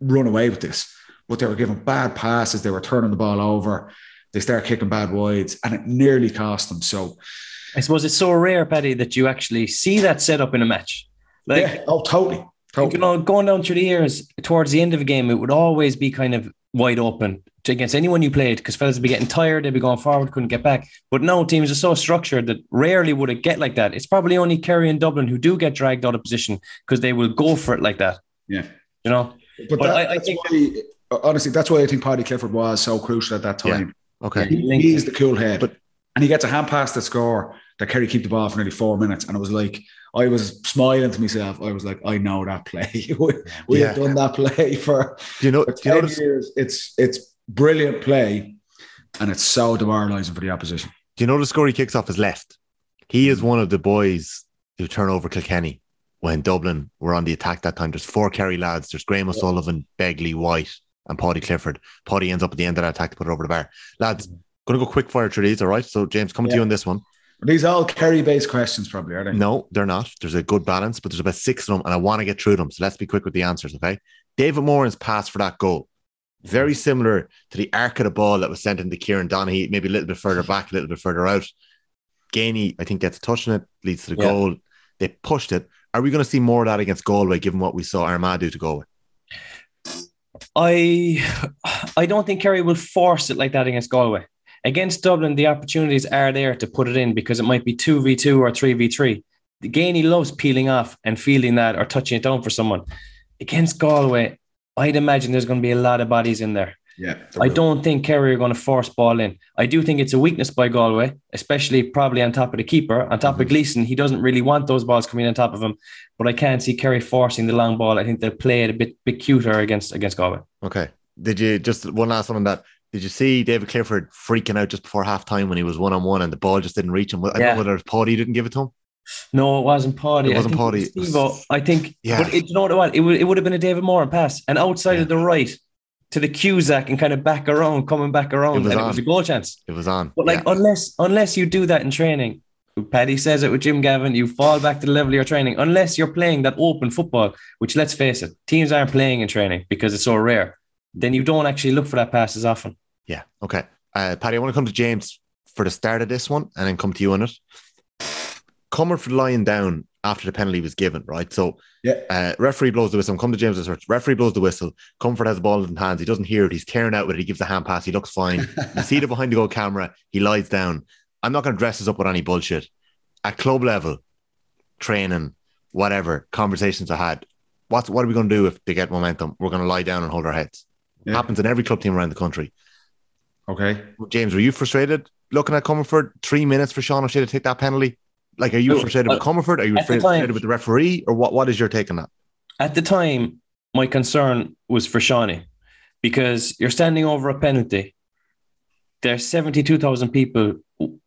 run away with this. But they were giving bad passes, they were turning the ball over, they started kicking bad wides, and it nearly cost them. So I suppose it's so rare, Paddy, that you actually see that set up in a match. Like, yeah, oh totally. Totally. you know, going down through the years, towards the end of a game, it would always be kind of wide open to against anyone you played because fellas would be getting tired, they'd be going forward, couldn't get back. But no, teams are so structured that rarely would it get like that. It's probably only Kerry and Dublin who do get dragged out of position because they will go for it like that. Yeah. You know, But, But that, I- I think- why, uh, honestly, that's why I think Paudie Clifford was so crucial at that time. Okay. He He, linked he's the cool head. But- and he gets a hand pass to score that Kerry keep the ball for nearly four minutes. And it was like, I was smiling to myself. I was like, I know that play. we we have done that play for, Do you know? for Do you notice? years. It's it's brilliant play. And it's so demoralizing for the opposition. Do you know the score he kicks off his left? He is mm. one of the boys who turn over Kilkenny when Dublin were on the attack that time. There's four Kerry lads. There's Graham O'Sullivan, Begley, White, and Paudie Clifford. Paddy ends up at the end of that attack to put it over the bar. Lads, mm. going to go quick fire through these, all right? So, James, coming to you on this one. Are these all Kerry based questions, probably, are they? No, they're not. There's a good balance, but there's about six of them, and I want to get through them. So let's be quick with the answers, okay? David Moran's pass for that goal. Very similar to the arc of the ball that was sent into Kieran Donaghy, maybe a little bit further back, a little bit further out. Geaney, I think, gets touching it, leads to the Yeah. goal. They pushed it. Are we going to see more of that against Galway, given what we saw Armagh do to Galway? I I don't think Kerry will force it like that against Galway. Against Dublin, the opportunities are there to put it in because it might be 2v2 or 3v3. The Geaney loves peeling off and feeling that or touching it down for someone. Against Galway, I'd imagine there's going to be a lot of bodies in there. Yeah. I don't think Kerry are going to force ball in. I do think it's a weakness by Galway, especially probably on top of the keeper. On top of mm-hmm. Gleeson, he doesn't really want those balls coming on top of him. But I can't see Kerry forcing the long ball. I think they'll play it a bit bit cuter against against Galway. Okay. Did you just one last one on that? Did you see David Clifford freaking out just before half time when he was one on one and the ball just didn't reach him? I don't know whether it was Paddy didn't give it to him. No, it wasn't Paddy. It wasn't I think Paddy. It was think, Yeah. but it, you know what? It would, it would have been a David Moran pass, and outside Yeah. of the right to the Cusack and kind of back around, coming back around, It was and on. it was a goal chance. It was on. But like, Yeah. unless unless you do that in training, Paddy says it with Jim Gavin, you fall back to the level of your training. Unless you're playing that open football, which let's face it, teams aren't playing in training because it's so rare. Then you don't actually look for that pass as often. Yeah. Okay. Uh, Paddy, I want to come to James for the start of this one and then come to you on it. Comerford lying down after the penalty was given, right? So Yeah. uh, referee blows the whistle. Come to James Research. Referee blows the whistle. Comerford has the ball in his hands. He doesn't hear it. He's tearing out with it. He gives a hand pass. He looks fine. you see the behind the goal camera. He lies down. I'm not going to dress this up with any bullshit. At club level, training, whatever, conversations I had. What's what are we going to do if they get momentum? We're going to lie down and hold our heads. Yeah. Happens in every club team around the country. Okay. James, were you frustrated looking at Comerford? Three minutes for Sean O'Shea to take that penalty. Like, are you No, frustrated with uh, Comerford? Are you the frustrated time- with the referee, or what? What is your take on that? At the time, my concern was for Seanie because you're standing over a penalty. There's 72,000 people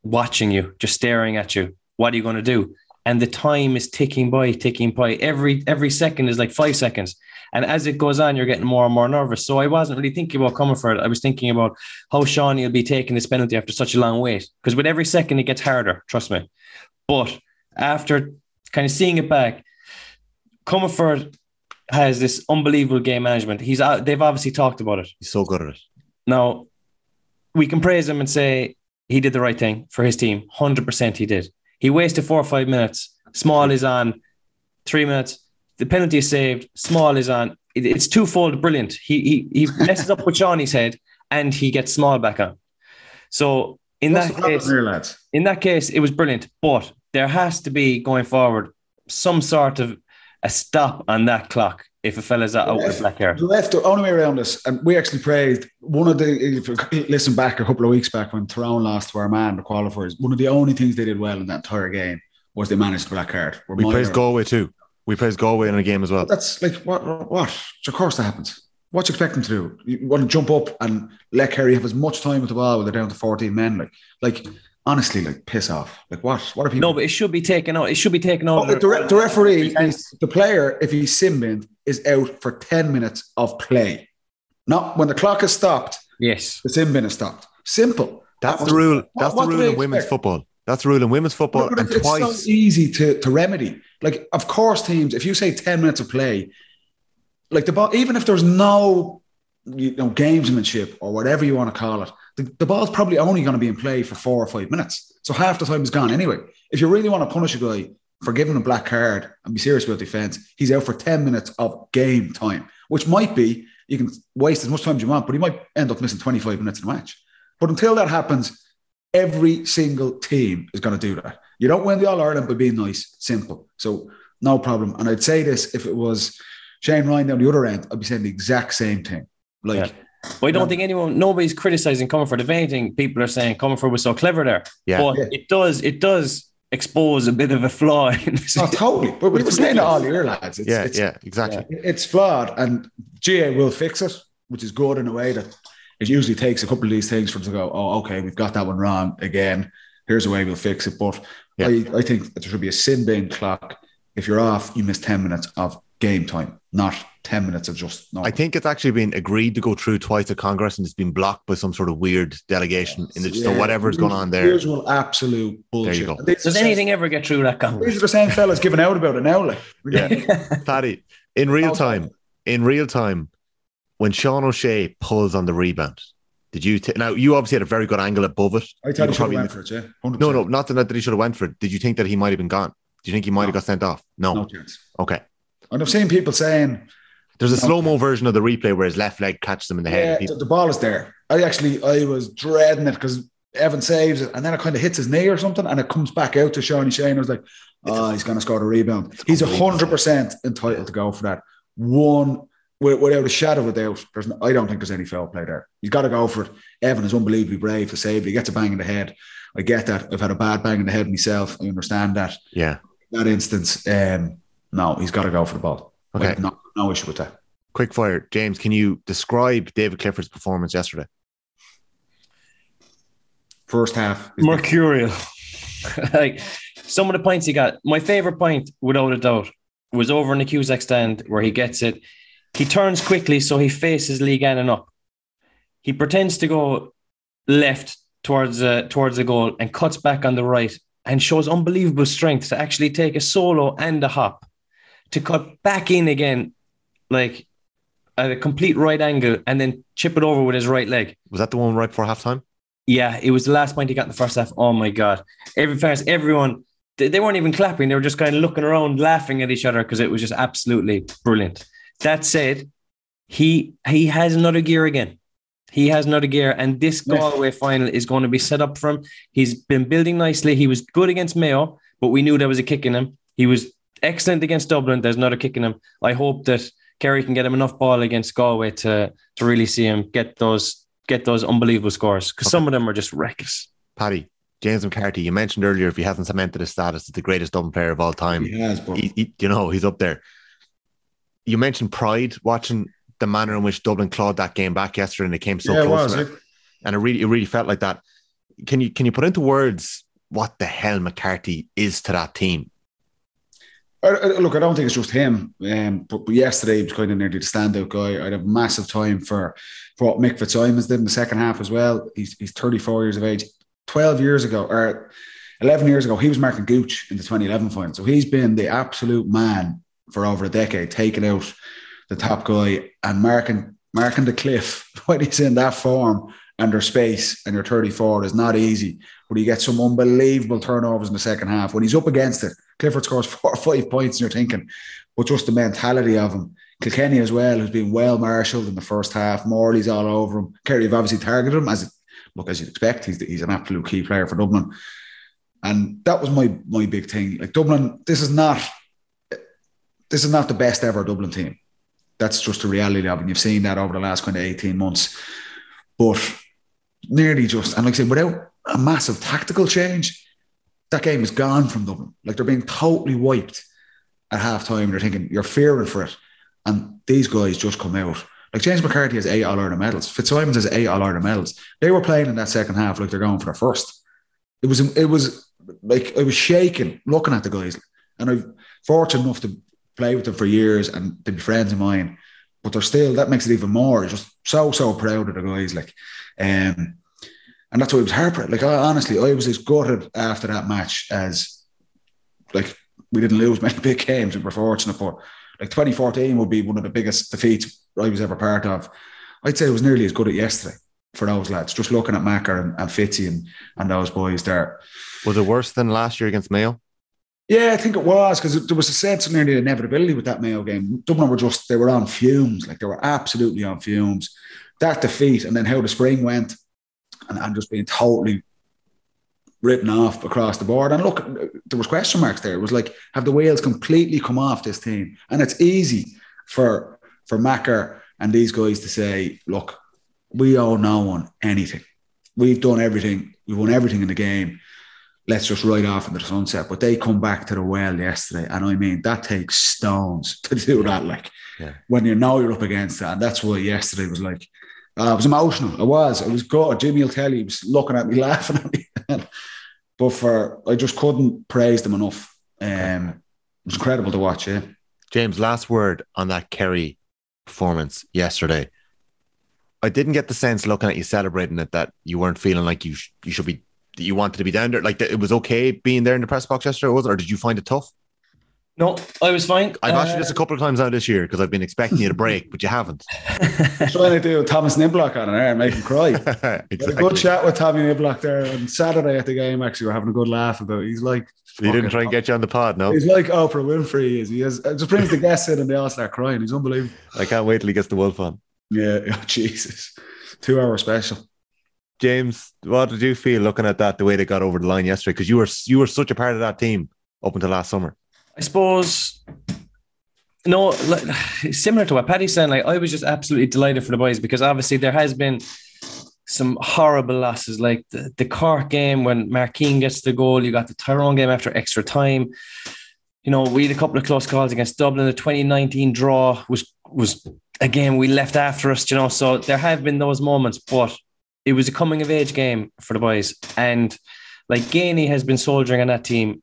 watching you, just staring at you. What are you going to do? And the time is ticking by, ticking by. Every every second is like five seconds. And as it goes on, you're getting more and more nervous. So I wasn't really thinking about Comerford. I was thinking about how Seanie will be taking this penalty after such a long wait. Because with every second, it gets harder, trust me. But after kind of seeing it back, Comerford has this unbelievable game management. He's uh, they've obviously talked about it. He's so good at it. Now, we can praise him and say he did the right thing for his team. 100% he did. He wasted four or five minutes. Small is on three minutes. The penalty is saved. Small is on. It- it's twofold brilliant. He, he, he messes up with Seanie's head and he gets Small back on. So in What's that case, here, lads? in that case, it was brilliant. But there has to be going forward some sort of a stop on that clock if a fella's out with a black hair. The left, the only way around this, and we actually praised one of the. If you listen back a couple of weeks back when Tyrone lost to Armagh, the qualifiers, one of the only things they did well in that entire game was they managed the black card. We're We minor. Galway too. We praise Galway in a game as well. That's like what? What? Of course that happens. What you expect them to do? You want to jump up and let Kerry have as much time with the ball when they're down to fourteen men? Like, like honestly, like piss off. Like what? What are people? No, but it should be taken out. It should be taken out. Oh, the, re- the referee, And- is, the player, if he's sin binned, is out for 10 minutes of play. Not when the clock is stopped, Yes. the sin bin is stopped. Simple. That's That the rule. That's what the do rule they in women's expect? football. That's rule women's football. And it's twice, so easy to, to remedy. Like, of course, teams, if you say 10 minutes of play, like the ball, even if there's no you know, gamesmanship or whatever you want to call it, the, the ball's probably only going to be in play for four or five minutes. So half the time is gone anyway. If you really want to punish a guy for giving a black card and be serious about defense, he's out for 10 minutes of game time, which might be you can waste as much time as you want, but he might end up missing 25 minutes in the match. But until that happens, every single team is going to do that. You don't win the All Ireland by being nice, simple. So no problem. And I'd say this if it was Shane Ryan down the other end, I'd be saying the exact same thing. Like, But I don't Yeah. think anyone, nobody's criticizing Comerford. If anything, people are saying Comerford was so clever there. Yeah. But Yeah. it does, it does expose a bit of a flaw. In this. oh, totally. But we were saying it all year, lads. It's, yeah, it's, yeah, exactly. it's flawed, and GAA will fix it, which is good in a way that it usually takes a couple of these things for them to go, oh, okay, we've got that one wrong again. Here's a way we'll fix it. But Yeah. I, I think there should be a sin bin clock. If you're off, you miss 10 minutes of game time, not 10 minutes of just no. I think it's actually been agreed to go through twice at Congress and it's been blocked by some sort of weird delegation. In the, so whatever's going on there. Usual absolute bullshit. go. And these are Does the anything ever get through that same- Congress? These are the same fellas giving out about it now. Like, Yeah. Paddy, in real time, in real time, when Sean O'Shea pulls on the rebound, did you t- now you obviously had a very good angle above it. I thought he should have probably- went for it, yeah. 100%. No, no, not that, that he should have went for it. Did you think that he might have been gone? Do you think he might have No. got sent off? No. No chance. Okay. And I've seen people saying, There's a No. slow mo version of the replay where his left leg catches him in the head. People- the, ball is there. I actually, I was dreading it because Evan saves it, and then it kind of hits his knee or something, and it comes back out to Seanie Shane. I was like, oh, he's going to score the rebound. He's unbelievable. hundred percent entitled to go for that. One without a shadow of a doubt. There's, no, I don't think there's any foul play there. He's got to go for it. Evan is unbelievably brave to save it. He gets a bang in the head. I get that. I've had a bad bang in the head myself. I understand that. yeah. In that instance, um, no, he's got to go for the ball. Okay. Like, no, no issue with that. Quick fire. James, can you describe David Clifford's performance yesterday? First half, Mercurial. like some of the points he got. My favorite point, without a doubt, was over in the Cusack stand where he gets it. He turns quickly, so he faces Lee Gannon up. He pretends to go left towards uh, towards the goal and cuts back on the right and shows unbelievable strength to actually take a solo and a hop to cut back in again, like at a complete right angle, and then chip it over with his right leg. Was that the one right before halftime? Yeah, it was the last point he got in the first half. Oh my god! Every fairness, everyone they, they weren't even clapping. They were just kind of looking around, laughing at each other because it was just absolutely brilliant. That said, he he has another gear again. He has another gear, and this Galway final is going to be set up for him. He's been building nicely. He was good against Mayo, but we knew there was a kick in him. He was excellent against Dublin. There's another kick in him. I hope that Kerry can get him enough ball against Galway to to really see him get those get those unbelievable scores because some of them are just reckless. Paddy, James McCarthy, you mentioned earlier if he hasn't cemented his status as the greatest Dublin player of all time, He has, but he, he- you know, he's up there. You mentioned pride watching the manner in which Dublin clawed that game back yesterday and they came so yeah, it close. it. It, and it really, it really felt like that. Can you can you put into words what the hell McCarthy is to that team? I, I- look, I don't think it's just him. Um, but, but yesterday he was kind of nearly the standout guy. I'd have massive time for, for what Mick Fitzsimons did in the second half as well. He's he's 34 years of age. 12 years ago, or 11 years ago, he was marking Gooch in the 2011 final. So he's been the absolute man for over a decade, taking out the top guy and marking marking the cliff when he's in that form under space and you're 34 is not easy. But you get some unbelievable turnovers in the second half. When he's up against it, Clifford scores four or five points, and you're thinking, but just the mentality of him. Kilkenny as well, who's been well marshalled in the first half. Morley's all over him. Kerry have obviously targeted him as look as you'd expect. He's he's an absolute key player for Dublin, and that was my my big thing. Like Dublin, this is not this is not the best ever Dublin team. That's just the reality of it. And you've seen that over the last kind of 18 months. But nearly just, and like I said, without a massive tactical change, that game is gone from Dublin. Like they're being totally wiped at half time. They're thinking, you're fearing for it. And these guys just come out. Like James McCarthy has eight All Ireland medals. Fitzsimons has eight All Ireland medals. They were playing in that second half like they're going for their first. It was it was like I was shaking looking at the guys, and I'm fortunate enough to play with them for years and to be friends of mine. But they're still that makes it even more. Just so so proud of the guys. Like, um, and that's why it was heartbreaking. Like I, honestly, I was as gutted after that match as like we didn't lose many big games. We were fortunate, but like 2014 would be one of the biggest defeats I was ever part of. I'd say it was nearly as good as yesterday for those lads. Just looking at Macker and, and Fitzy and, and those boys there. Was it worse than last year against Mayo? Yeah, I think it was because there was a sense of nearly inevitability with that Mayo game. Dublin were just they were on fumes, like they were absolutely on fumes. That defeat and then how the spring went, and, and just being totally written off across the board. And look, there was question marks there. It was like, have the wheels completely come off this team? And it's easy for for Macker and these guys to say, look, we owe no one anything. We've done everything. We won everything in the game. Let's just ride off into the sunset. But they come back to the well yesterday. And I mean, that takes stones to do that. Like Yeah. when you know you're up against that. And that's why yesterday was like, uh, it was emotional. It was. It was good. Jimmy will tell you, he was looking at me, laughing at me. but for, I just couldn't praise them enough. Um, it was incredible to watch, yeah. James, last word on that Kerry performance yesterday. I didn't get the sense looking at you celebrating it that you weren't feeling like you sh- you should be you wanted to be down there. Like it was okay being there in the press box yesterday, was it? Or did you find it tough? No, I was fine. I've asked you Uh, this a couple of times now this year because I've been expecting you to break, but you haven't. Trying to do Thomas Niblock on it there and make him cry. Had a good chat with Tommy Niblock there on Saturday at the game. Actually, we're having a good laugh about. It. He's like, He didn't try and get you on the pod, no. He's like Oprah Winfrey. He is. He has just brings the guests in and they all start crying. He's unbelievable. I can't wait till he gets the wolf on. Yeah, oh, Jesus, two hour special. James, what did you feel looking at that the way they got over the line yesterday? Because you were you were such a part of that team up until last summer. I suppose no, like, similar to what Paddy's saying. Like I was just absolutely delighted for the boys because obviously there has been some horrible losses, like the, the Cork game when Mark Keane gets the goal. You got the Tyrone game after extra time. You know, we had a couple of close calls against Dublin. The 2019 draw was was a game we left after us. You know, so there have been those moments, but it was a coming of age game for the boys, and like Geaney has been soldiering on that team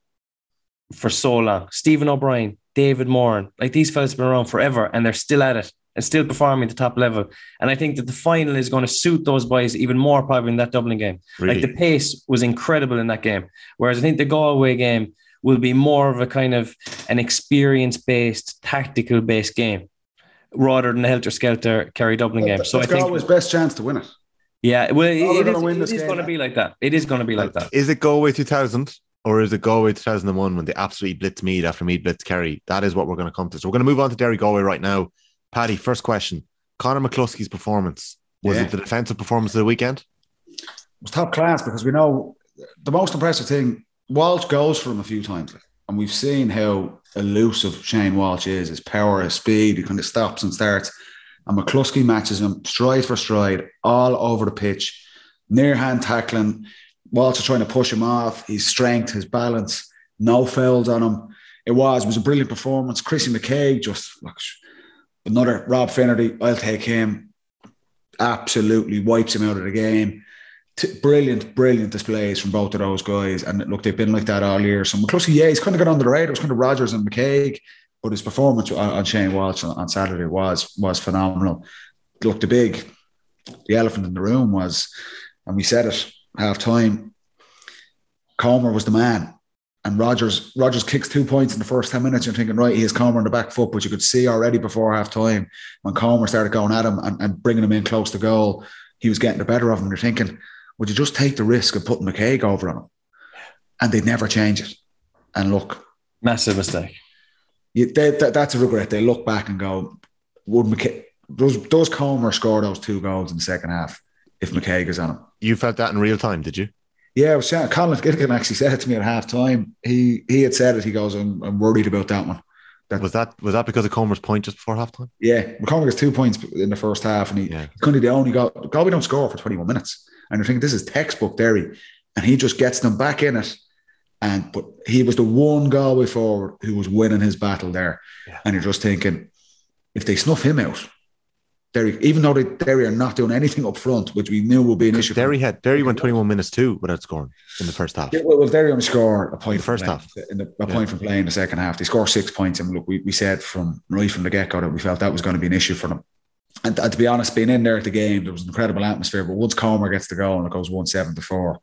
for so long. Stephen O'Brien, David Moran, like these fellas have been around forever and they're still at it and still performing at the top level. And I think that the final is going to suit those boys even more probably in that Dublin game. Really. Like the pace was incredible in that game. Whereas I think the Galway game will be more of a kind of an experience based, tactical based game rather than the helter skelter Kerry Dublin game. So I That's think, Galway's best chance to win it. Yeah, well, Oh, we're gonna is, win it this is game. going to be like that. It is going to be like that. Is it Galway 2000 Or is it Galway 2001 when they absolutely blitz Meath after Meath blitz Kerry? That is what we're going to come to. So we're going to move on to Derry Galway right now. Paddy, first question. Conor McCluskey's performance. Was Yeah. it the defensive performance of the weekend? It was top class because we know the most impressive thing. Walsh goes for him a few times, and we've seen how elusive Shane Walsh is. His power, his speed, he kind of stops and starts. And McCluskey matches him stride for stride, all over the pitch, near hand tackling. Walter trying to push him off. His strength, his balance, no fouls on him. It was it was a brilliant performance. Chrissy McKaigue just look, another Rob Finnerty. I'll take him. Absolutely wipes him out of the game. T- brilliant, brilliant displays from both of those guys. And look, they've been like that all year. So McCluskey, yeah, he's kind of got under the radar. It was kind of Rogers and McKaigue, but his performance on, Shane Walsh on, Saturday was was phenomenal. Look, the big, the elephant in the room was, and we said it half time. Comer was the man, and Rogers Rogers kicks two points in the first ten minutes. You're thinking, right, he has Comer on the back foot, but you could see already before half time when Comer started going at him and, and bringing him in close to goal, he was getting the better of him. You're thinking, would you just take the risk of putting McKaigue over on him? And they'd never change it. And look, Massive mistake. You, they, that, that's a regret. They look back and go, would McKaigue, does, does Comer score those two goals in the second half if McKaigue is on him? You felt that in real time, did you? Yeah, I was saying, Colin Gilligan actually said it to me at half time. He he had said it. He goes, I'm, I'm worried about that one. That, Was that was that because of Comer's point just before halftime? yeah, McCormick has two points in the first half, and he, Yeah. he's kind of the only goal. Galway don't score for 21 minutes. And you're thinking, this is textbook Derry. And he just gets them back in it. And but he was the one Galway forward who was winning his battle there. Yeah. And you're just thinking, if they snuff him out, Derry, even though they, Derry are not doing anything up front, which we knew would be an issue. Derry had Derry went 21 minutes too without scoring in the first half. Yeah, well, well, Derry only score a point In the first half. In the, a point from play in the second half. They score six points, and look, we, we said from right from the get go that we felt that was going to be an issue for them. And, and to be honest, being in there at the game, there was an incredible atmosphere. But once Comer gets the goal and it goes one seven to four,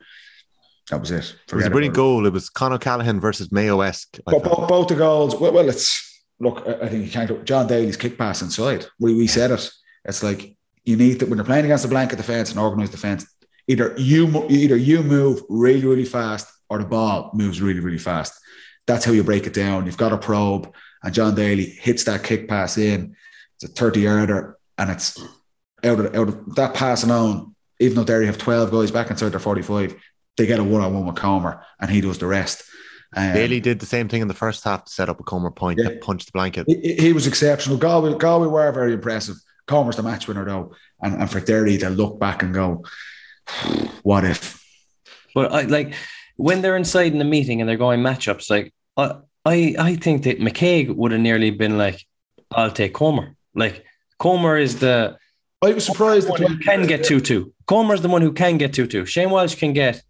that was it. It was a brilliant it. goal. It was Con O'Callaghan versus Mayo esque. But both, both the goals, well, well, it's look. I think you can't. go- John Daly's kick pass inside. We we said it. It's like you need to when you're playing against a blanket defense and organized defense. Either you either you move really really fast or the ball moves really really fast. That's how you break it down. You've got a probe, and John Daly hits that kick pass in. It's a thirty yarder, and it's out of out of that pass alone. Even though Derry have twelve guys back inside their forty five, they get a one on one with Comer, and he does the rest. Um, Bailey did the same thing in the first half to set up a Comer point Yeah. that punched the blanket. he, he was exceptional. Galway, Galway were very impressive. Comer's the match winner though, and, and for Derry to look back and go, what if? But I like when they're inside in the meeting and they're going matchups, like I I, I think that McKaigue would have nearly been like, I'll take Comer. Like Comer is the I was surprised. one who can get two two. Comer's the one who can get two two. Shane Walsh can get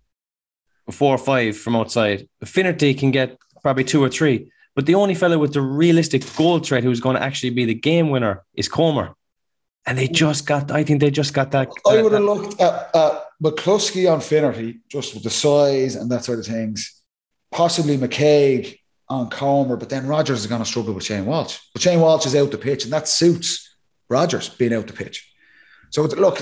four or five from outside. Finnerty can get probably two or three. But the only fellow with the realistic goal threat who's going to actually be the game winner is Comer. And they just got, I think they just got that. I would have looked at, at McCluskey on Finnerty, just with the size and that sort of things. Possibly McKaigue on Comer, but then Rogers is going to struggle with Shane Walsh. But Shane Walsh is out the pitch, and that suits Rogers being out the pitch. So look,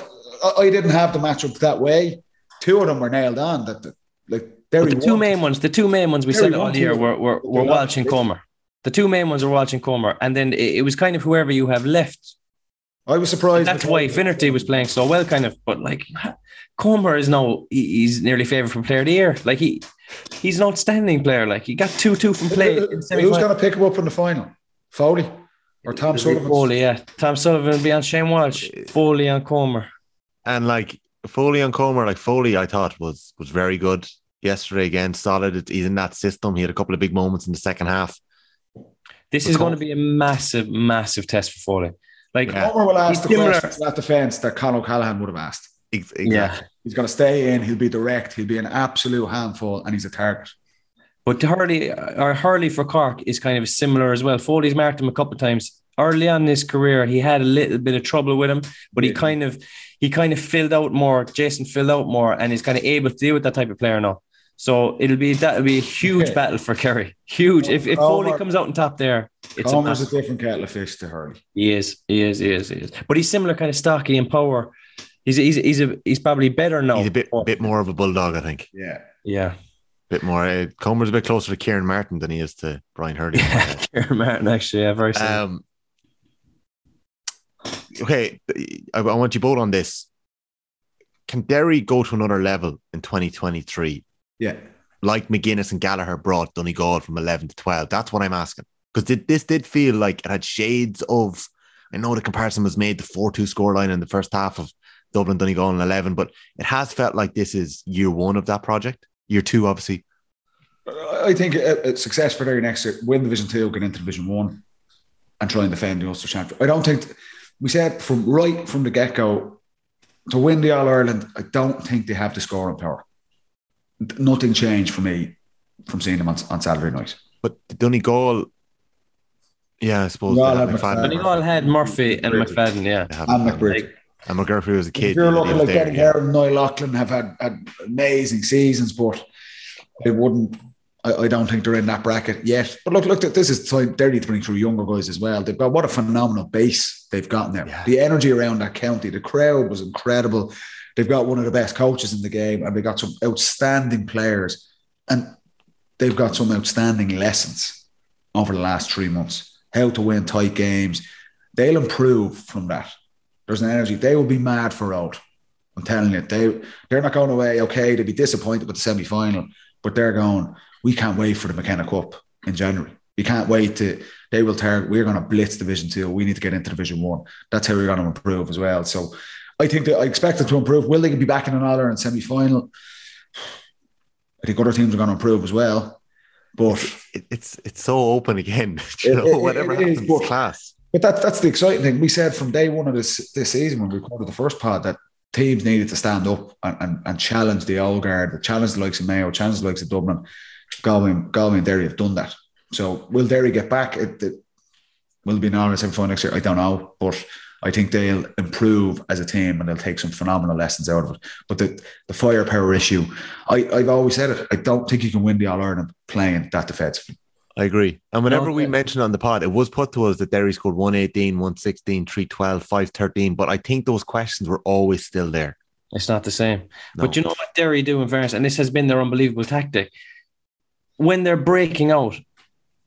I, didn't have the matchup that way. Two of them were nailed on. That, that like Derry the two won. main ones, the two main ones we Very said all one, year were, were, were Walsh and. Comer. The two main ones were Walsh and Comer. And then it, it was kind of whoever you have left. I was surprised. That's why Finnerty was playing so well, kind of. But like Comer is no, he- he's nearly favourite for player of the year. Like he, he's an outstanding player. Like he got two two from play. in Who's going to pick him up in the final? Foley or Tom Sullivan? Foley, yeah. Tom Sullivan will be on Shane Walsh. Foley on Comer. And like Foley on Comer, like Foley, I thought was was very good yesterday again. Solid. He's in that system. He had a couple of big moments in the second half. This But is Com- going to be a massive, massive test for Foley. Like, Yeah. Comer will ask the similar- questions in that defence that Con O'Callaghan would have asked. Ex- yeah. He's going to stay in. He'll be direct. He'll be an absolute handful, and he's a target. But Hurley or uh, Hurley for Cork is kind of similar as well. Foley's marked him a couple of times. Early on in his career, he had a little bit of trouble with him, but he Yeah. kind of he kind of filled out more. Jason filled out more, and he's kind of able to deal with that type of player now. So it'll be that'll be a huge Okay. battle for Kerry. Huge. If if Comer- Foley comes out on top there, it's a Comer's a, different kettle of fish to Hurley. he is, he is, he is, he is. But he's similar kind of stocky in power. He's he's he's a, he's probably better now. He's a bit bit more of a bulldog, I think. Yeah. Yeah. bit more. Uh, Comer's a bit closer to Kieran Martin than he is to Brian Hurley. Kieran Martin, actually, yeah, very similar. um, okay, I, I want you both on this. Can Derry go to another level in 2023? Yeah. like McGuinness and Gallagher brought Donegal from 11 to 12? That's what I'm asking. Because this did feel like it had shades of, I know the comparison was made the 4 2 scoreline in the first half of Dublin Donegal in 11, but it has felt like this is year one of that project. Year two, obviously. I think success for Derry next year, win Division Two, get into Division One, and try and defend the Ulster Championship. I don't think we said from right from the get go to win the All Ireland. I don't think they have the scoring power. Nothing changed for me from seeing them on, on Saturday night. But the Donegal, yeah, I suppose. Donegal they had had McFadden. McFadden. Donegal had Murphy and McFadden, yeah. They had And McFadden. McBride. And McGurphy was a kid. If you're he looking was like there, Denny yeah. Hare and Niall Loughlin have had, had amazing seasons, but they wouldn't. I, I don't think they're in that bracket yet. But look, look, this is time Derry to bring through younger guys as well. They've got what a phenomenal base they've gotten there. Yeah. The energy around that county, the crowd was incredible. They've got one of the best coaches in the game, and they got some outstanding players, and they've got some outstanding lessons over the last three months. How to win tight games. They'll improve from that. There's an energy. They will be mad for road. I'm telling you, they they're not going away. Okay, they'll be disappointed with the semi final, but they're going. We can't wait for the McKenna Cup in January. We can't wait to. They will target. We're going to blitz Division Two. We need to get into Division One. That's how we're going to improve as well. So, I think that I expect them to improve. Will they be back in an All Ireland semi final? I think other teams are going to improve as well, but It, it's it's so open again. you know, it- whatever it is, happens, but- class. But that, that's the exciting thing. We said from day one of this this season when we recorded the first pod that teams needed to stand up and, and, and challenge the old guard, challenge the likes of Mayo, challenge the likes of Dublin. Galway, Galway and Derry have done that. So will Derry get back? It, it will be an Ireland semi final next year. I don't know, but I think they'll improve as a team and they'll take some phenomenal lessons out of it. But the, the firepower issue, I, I've always said it. I don't think you can win the All Ireland playing that defensively. I agree. And whenever we mentioned on the pod, it was put to us that Derry scored 118, 116, 312, 513. But I think those questions were always still there. It's not the same. No. But you know what Derry do in fairness, and this has been their unbelievable tactic. When they're breaking out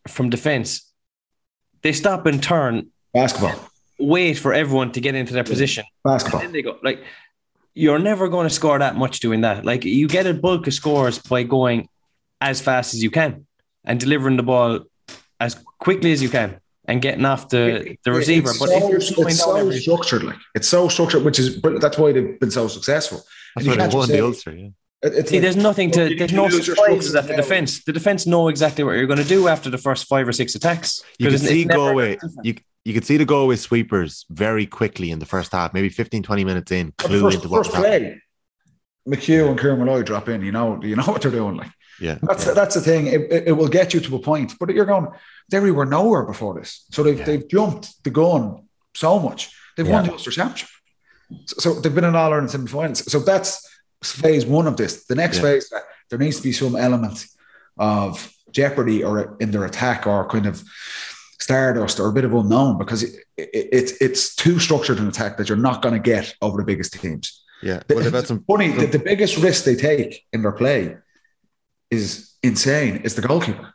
from defence, they stop and turn, Basketball. wait for everyone to get into their position. And Basketball. then they go like you're never going to score that much doing that. Like you get a bulk of scores by going as fast as you can and delivering the ball as quickly as you can and getting off the, the receiver. It's But so, if you're it's so every structured, like it's so structured, which is but that's why they've been so successful. That's why they won the say- Ulster. Yeah. It- it's See, like- there's nothing to, there's no lose your surprises structures at the defense. The defense know exactly what you're going to do after the first five or six attacks. You could 'Cause it's see never Galway. different. You you could see the Galway sweepers very quickly in the first half, maybe 15, 20 minutes in, the clue first, into what first happening. play, McHugh and Kieran Molloy drop in. You know, you know what they're doing. Like Yeah. that's that's the thing. It, it, it will get you to a point, but you're going. Derry were nowhere before this, so they've Yeah. they've jumped the gun so much. They've won the Ulster Championship, so, so they've been in all Ireland semi-finals. So that's phase one of this. The next Yeah. phase, uh, there needs to be some element of jeopardy or in their attack or kind of stardust or a bit of unknown because it, it, it's it's too structured an attack that you're not going to get over the biggest teams. Yeah. The- they've had some. Funny, the, the biggest risk they take in their play is insane. It's the goalkeeper.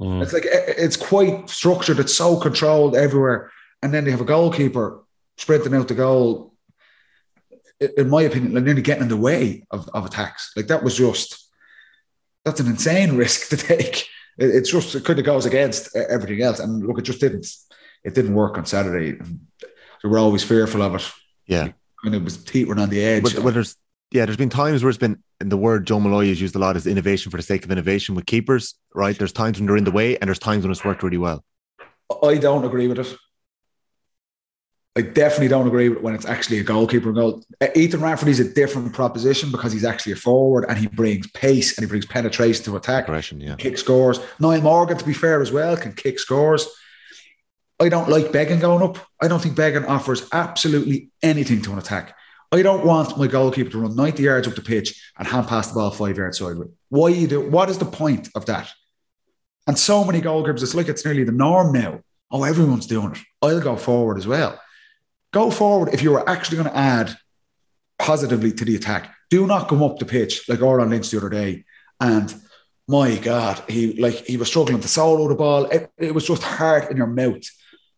Mm. It's like it's quite structured. It's so controlled everywhere, and then they have a goalkeeper sprinting out the goal. In my opinion, they're nearly getting in the way of, of attacks. Like that was just that's an insane risk to take. It, it's just it kind of goes against everything else. And look, it just didn't. It didn't work on Saturday. Were always fearful of it, Yeah. and it was teetering on the edge. But, but there's yeah, there's been times where it's been and the word Joe Malloy is used a lot as innovation for the sake of innovation with keepers, right? There's times when they're in the way and there's times when it's worked really well. I don't agree with it. I definitely don't agree with it when it's actually a goalkeeper goal. Uh, Ethan Rafferty is a different proposition because he's actually a forward and he brings pace and he brings penetration to attack, Aggression, yeah. kick scores. Niall Morgan, to be fair as well, can kick scores. I don't like Beggan going up. I don't think Beggan offers absolutely anything to an attack. I don't want my goalkeeper to run 90 yards up the pitch and hand pass the ball five yards sideways. Why you do? What is the point of that? And so many goalkeepers, it's like it's nearly the norm now. Oh, everyone's doing it. I'll go forward as well. Go forward if you are actually going to add positively to the attack. Do not come up the pitch like Odhrán Lynch the other day and my God, he like he was struggling to solo the ball. It, it was just hard in your mouth.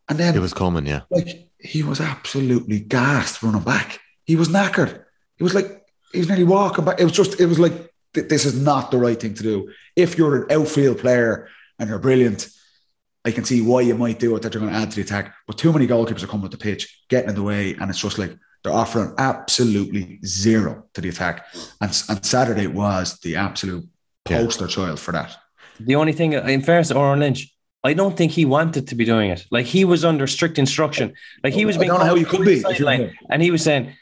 And then It was coming, yeah. like he was absolutely gassed running back. He was knackered. He was like he was nearly walking back. It was just it was like th- this is not the right thing to do. If you're an outfield player and you're brilliant, I can see why you might do it that you're going to add to the attack. But too many goalkeepers are coming with the pitch, getting in the way, and it's just like they're offering absolutely zero to the attack. And, and Saturday was the absolute Yeah. poster child for that. The only thing, in fairness, to Odhrán Lynch, I don't think he wanted to be doing it. Like he was under strict instruction. Like he was I being don't know how you could be if you're and he was saying, "G-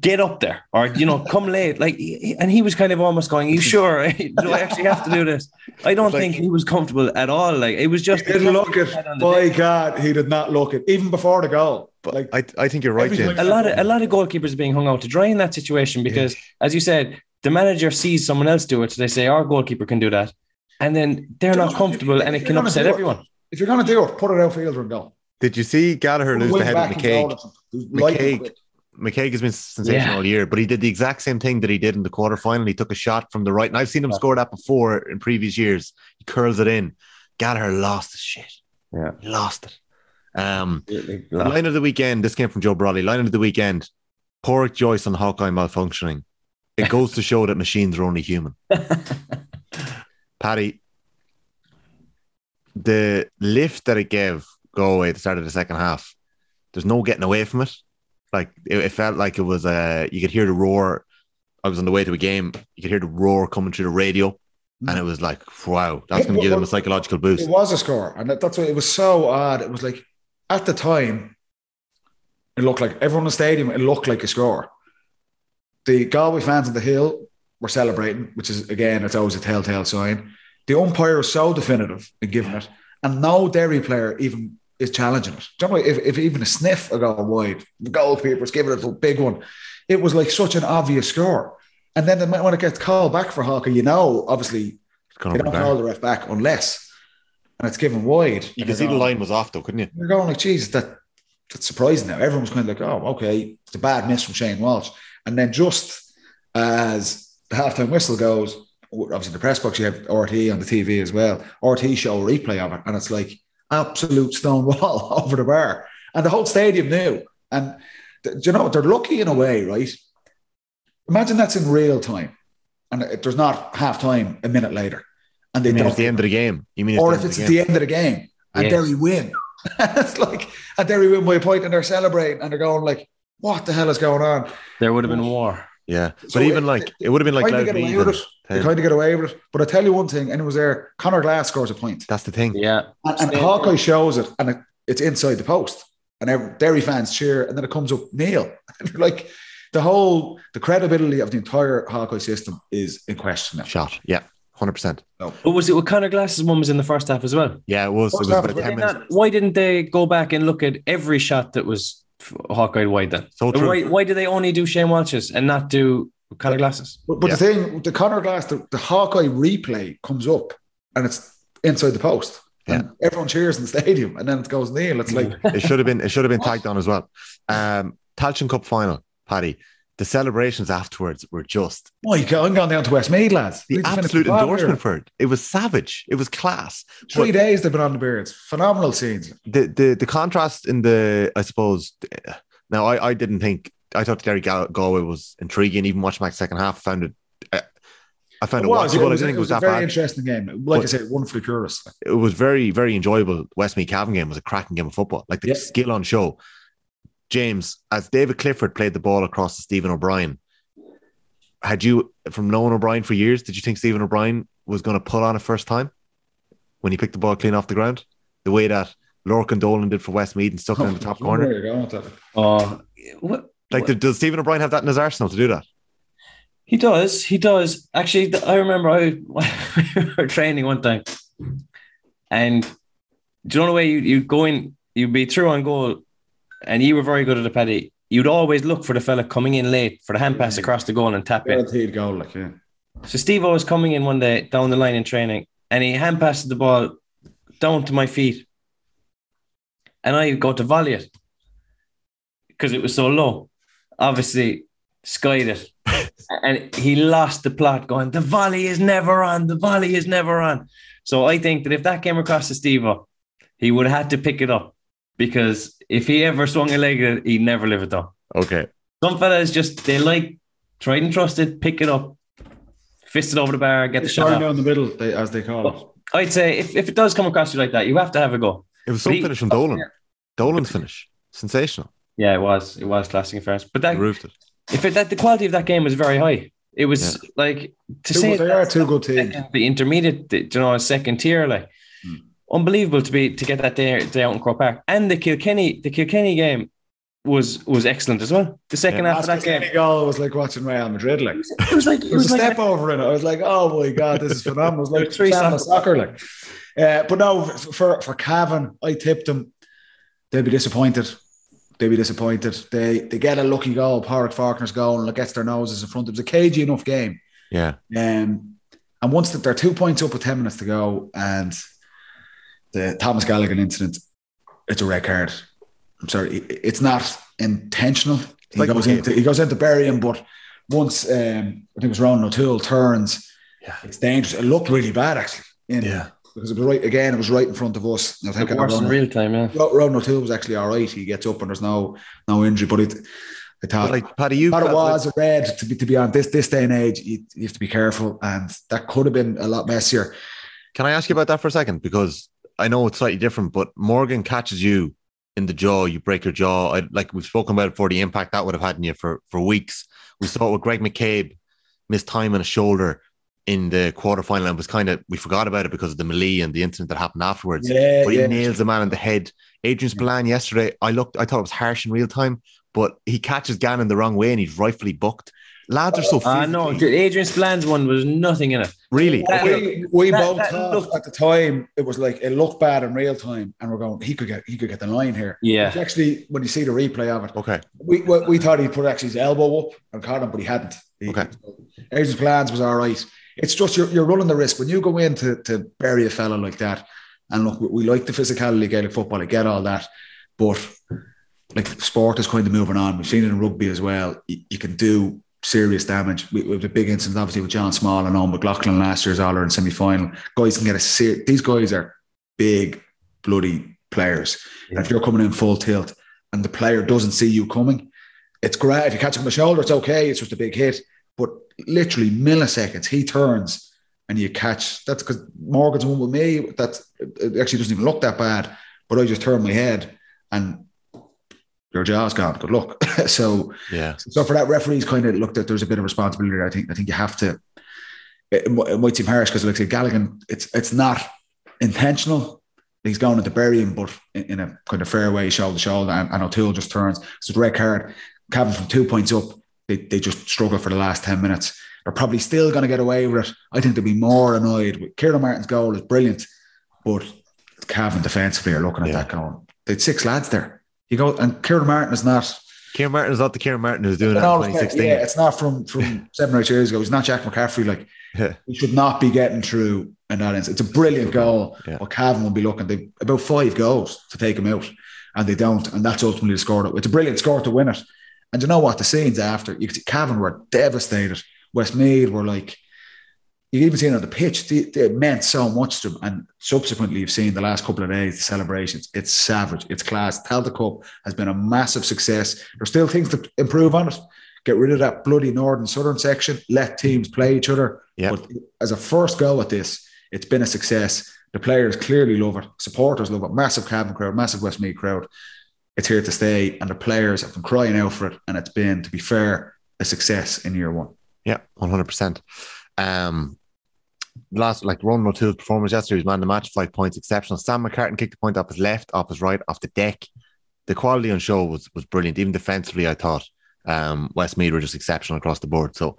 "Get up there," or you know, "Come late." Like, and he was kind of almost going, "You sure? do I actually have to do this?" I don't Like- think he was comfortable at all. Like it was just He didn't look it. Had on the By day. God, he did not look it. Even before the goal. But like I, I think you're right, everything- James. a lot of a lot of goalkeepers are being hung out to dry in that situation because, as you said, the manager sees someone else do it, so they say our goalkeeper can do that, and then they're Do you not know, comfortable, if and it can upset do it, everyone. if you're gonna do it, put it outfielder and go. Did you see Gallagher lose the head of with and goal McKaigue? or McKaigue, quick. McKaigue has been sensational Yeah. all year, but he did the exact same thing that he did in the quarterfinal. He took a shot from the right, and I've seen him score that before in previous years. He curls it in. Gallagher lost his shit. Yeah. He lost it. Um, line of the weekend. This came from Joe Brolly. Line of the weekend. Padraic Joyce on Hawkeye malfunctioning. It goes to show that machines are only human. Paddy, the lift that it gave Galway at the start of the second half, there's no getting away from it. Like it, it felt like it was uh you could hear the roar. I was on the way to a game, you could hear the roar coming through the radio, and it was like, wow, that's gonna give them a psychological boost. It was a score, and that's why it was so odd. It was like at the time, it looked like everyone in the stadium. It looked like a score. The Galway fans on the hill were celebrating, which is again, it's always a telltale sign. The umpire was so definitive in giving it, and no Derry player even is challenging it. Do you know, if, if even a sniff a goal wide, the goalkeeper's giving it a big one. It was like such an obvious score. And then the, when it gets called back for Hawkeye, you know, obviously they don't call the ref back unless, and it's given wide. You can see you're the line was off though, couldn't you? You're going like, geez, that that's surprising now. Everyone was kind of like, oh, okay, it's a bad miss from Shane Walsh. And then just as the halftime whistle goes, obviously the press box, you have RT on the TV as well. RT show a replay of it, and it's like absolute stone wall over the bar. And the whole stadium knew. And th- do you know? They're lucky in a way, right? Imagine that's in real time. And it- there's not half time a minute later. And they You mean don't it's the end of the game? You mean or if it's at the the end of the game and Yes. Derry win. it's like and Derry win by a point and they're celebrating and they're going like, what the hell is going on? There would have been war. Yeah, So but even it- like eh, it would have been like Trying to Loud get away with it. They Ted. kind of get away with it. But I tell you one thing, and it was there, Conor Glass scores a point. That's the thing. Yeah. And, and Hawkeye shows it and it, it's inside the post. And every, Derry fans cheer, and then it comes up Níl. And you're like the whole the credibility of the entire Hawkeye system is in question now. Shot. Yeah, hundred percent. But was it with Conor Glass's one was in the first half as well? Yeah, it was. It was half about was- ten Did they minutes. not- why didn't they go back and look at every shot that was Hawkeye wide then? So true. Why, why did they only do Shane Walsh's and not do Conor Glass's? But, but Yeah. the thing, the Conor Glass, the, the Hawkeye replay comes up and it's inside the post. And everyone cheers in the stadium. And then it goes Níl. It's like, It should have been. It should have been tagged on as well. Um, Tailteann Cup final, Paddy. The celebrations afterwards were just my God, I'm going down to Westmeath, lads. the Need to finish absolute endorsement for it. It was savage. It was class. Three But days they've been on the beards. Phenomenal scenes. the the the contrast in the, I suppose. Now, I I didn't think. I thought Derry Galway was intriguing. Even watching my second half, I found it. I, I found it, was, watchable. I was- didn't think it was a that very bad. interesting game. Like I said, one for the purists. it was very, very enjoyable. Westmeath Cavan game was a cracking game of football. Like the Yeah. skill on show. James, as David Clifford played the ball across to Stephen O'Brien, had you, from knowing O'Brien for years, did you think Stephen O'Brien was going to pull on it first time when he picked the ball clean off the ground? The way that Lorcan Dolan did for Westmeath and stuck it in the top corner. Where you're going with that. Oh, what? Like, did- does Stephen O'Brien have that in his arsenal to do that? He does. He does. Actually, I remember I we were training one time, and do you know the way you you go in, you'd be through on goal, and you were very good at the paddy. You'd always look for the fella coming in late for the hand pass across the goal and tap it. Guaranteed goal, like, yeah. So Steve was coming in one day down the line in training, and he hand passed the ball down to my feet, and I go to volley it because it was so low. Obviously, skied it. and he lost the plot going, the volley is never on, the volley is never on. So I think that if that came across to Steve he would have had to pick it up because if he ever swung a leg he'd never live it down. Okay. Some fellas just, they like tried and trusted, pick it up, fist it over the bar, get the shot. Turn down the middle, they, as they call it. I'd say if, if it does come across you like that, you have to have a go. It was But some he- finish from Dolan. Dolan's finish. Sensational. Yeah, it was. It was classic affairs. But that, He roofed it. if it, that the quality of that game was very high. It was like to Two, say they are two good teams. the intermediate, the, you know, a second tier, like. Unbelievable to be to get that day, day out in Croke Park. And the Kilkenny, the Kilkenny game was was excellent as well. The second Yeah. half of that game, Any goal was like watching Real Madrid. Like it was like it there was was a like step over in it. I was like, oh my god, this is phenomenal. It was like Three three soccer. soccer. soccer like. Uh, but no, for for Cavan, I tipped them. They'll be disappointed. They'll be disappointed. They they get a lucky goal. Park Faulkner's goal and it gets their noses in front. It was a cagey enough game. Yeah. Um, and once that they're two points up with 10 minutes to go, and the Thomas Galligan incident, it's a red card. I'm sorry, it's not intentional. He like goes into he goes into bury him, but once um, I think it was Ronan O'Toole turns, Yeah. it's dangerous. It looked really bad actually. In, Yeah. Because it was right again, it was right in front of us. I think it worse in real time. Yeah, Ro- Ronan O'Toole was actually all right. He gets up and there's no no injury, but it I thought like, Paddy, you it like- was a red to be to be on this this day and age. You, you have to be careful, and that could have been a lot messier. Can I ask you about that for a second? Because I know it's slightly different, but Morgan catches you in the jaw, you break your jaw. I, like we've spoken about it for the impact that would have had on you for, for weeks. We saw it with Greg McCabe missed time on a shoulder in the quarterfinal and was kind of, we forgot about it because of the melee and the incident that happened afterwards. Yeah, But he yeah. nails the man in the head. Adrian Spillane yesterday, I looked, I thought it was harsh in real time, but he catches Gannon the wrong way and he's rightfully booked. Lads are so I know. physically- Adrian Spillane's one was nothing in it. Really? That- We, we That- both that thought looked- at the time it was like it looked bad in real time, and we're going, he could get he could get the line here. Yeah. It's actually, when you see the replay of it, Okay. we we, we thought he'd put actually his elbow up and caught him, but he hadn't. He, Okay. Adrian Spillane's was all right. It's just you're, you're running the risk when you go in to, to bury a fella like that. And look, we, we like the physicality of Gaelic football. I get all that, but like sport is kind of moving on. We've seen it in rugby as well. You, you can do serious damage. We, have a big incident, obviously, with John Small and Owen McLaughlin last year's All in semi final. Guys can get a ser- These guys are big, bloody players. And if you're coming in full tilt and the player doesn't see you coming, it's great. If you catch him on the shoulder, it's okay. It's just a big hit. But literally milliseconds, he turns and you catch. That's because Morgan's one with me. That it actually doesn't even look that bad. But I just turn my head and your jaw's gone. Good luck. so Yeah. so for that, referees kind of looked at there's a bit of responsibility. I think I think you have to. It, it might seem harsh because, like I say, Galligan, it's it's not intentional. He's going into bury him, but in, in a kind of fair way, shoulder to shoulder, and, and O'Toole just turns. It's a red card. Cavan from two points up, they, they just struggle for the last ten minutes. They're probably still going to get away with it. I think they'll be more annoyed. With Kieran Martin's goal is brilliant, but Cavan defensively are looking at Yeah. that going. They had six lads there. You go and Kieran Martin is not Kieran Martin is not the Kieran Martin who's doing it in 2016. Yeah, it's not from from seven or eight years ago. He's not Jack McCaffrey. Like Yeah. he should not be getting through in that instance. It's a brilliant goal. Yeah. But Cavan will be looking. They about five goals to take him out, and they don't. And that's ultimately the score. It's a brilliant score to win it. And you know what? The scenes after, you could see Cavan were devastated. Westmeath were like, you even seen on the pitch. They, they meant so much to them. And subsequently, you've seen the last couple of days the celebrations. It's savage. It's class. Tailteann Cup has been a massive success. There's still things to improve on it. Get rid of that bloody northern southern section. Let teams play each other. Yeah. But as a first go at this, it's been a success. The players clearly love it. Supporters love it. Massive Cavan crowd, massive Westmeath crowd. It's here to stay, and the players have been crying out for it. And it's been, to be fair, a success in year one. Yeah, one hundred percent. Um, last like Ronan O'Toole's performance yesterday, he was man the match, five points, exceptional. Sam McCartan kicked the point off his left, off his right, off the deck. The quality on show was was brilliant. Even defensively, I thought um, Westmeath were just exceptional across the board. So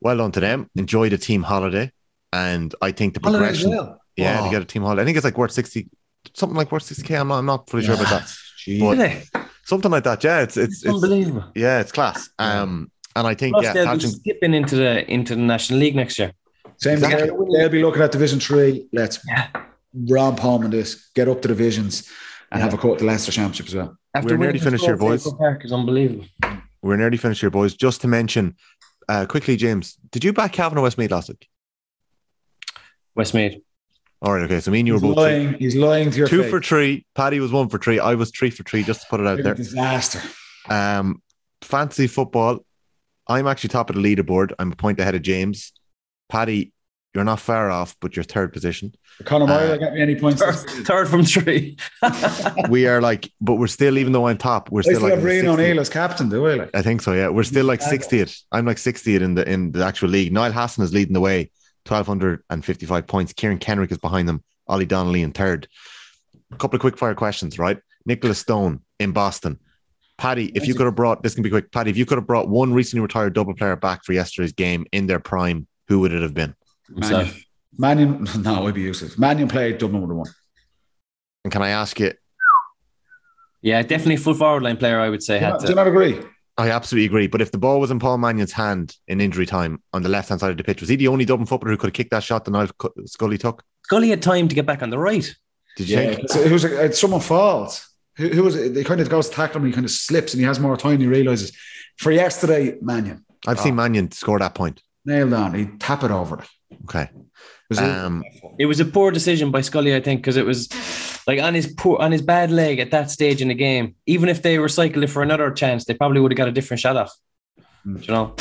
well done to them. Enjoy the team holiday, and I think the progression. Yeah, Oh. to get a team holiday. I think it's like worth sixty, something like worth sixty k. I'm not, I'm not fully sure about that. But Really? something like that. Yeah, it's it's, It's it's unbelievable. yeah, it's class. Um, and I think Plus, yeah, they'll be skipping into the into the National League next year. Same Exactly. they'll, they'll be looking at Division Three. Let's Yeah. romp home on this, get up to divisions, and Yeah. have a cut at the Leinster Championship as well. After We're nearly finished here, boys. Park is unbelievable. we're nearly finished here, boys. Just to mention, uh, quickly, James, did you back Cavan or Westmeath last week? Westmeath. All right, okay. So me and you were He's both lying. He's lying to your two face. for three. Paddy was one for three. I was three for three, just to put it out there. disaster. Um, fantasy football. I'm actually top of the leaderboard. I'm a point ahead of James. Paddy, you're not far off, but you're third position. Conor Moyer Uh, got me any points. Third, third from three. We are like, but we're still, even though I'm top, we're I still still like. have in the Rian 60th. O'Neill as captain, do I? Like, I think so. Yeah, we're still like Yeah. 60th. I'm like 60th in the in the actual league. Niall Hassan is leading the way, 1,255 points. Kieran Kenrick is behind them. Ollie Donnelly in third. A couple of quick fire questions, right? Nicholas Stone in Boston. Paddy, if you could have brought this can be quick. Paddy, if you could have brought one recently retired Dublin player back for yesterday's game in their prime, who would it have been? Mannion. Mannion, no, I'd be useless. Mannion played Dublin would have won. And can I ask you? Yeah, definitely full forward line player. I would say Do you, had not, do you not agree? I absolutely agree. But if the ball was in Paul Mannion's hand in injury time on the left hand side of the pitch, was he the only Dublin footballer who could have kicked that shot that Niall Cu- Scully took? Scully had time to get back on the right. Did you Yeah, think? it's- it was like, someone falls. Who, who was it? They kind of goes to tackle him, he kind of slips, and he has more time. And he realizes for yesterday, Mannion I've seen ah. Mannion score that point. Nailed on. He tap it over it. Okay. Was it- Um, It was a poor decision by Scully, I think, because it was like on his poor on his bad leg at that stage in the game. Even if they recycled it for another chance, they probably would have got a different shot off. Hmm. You know,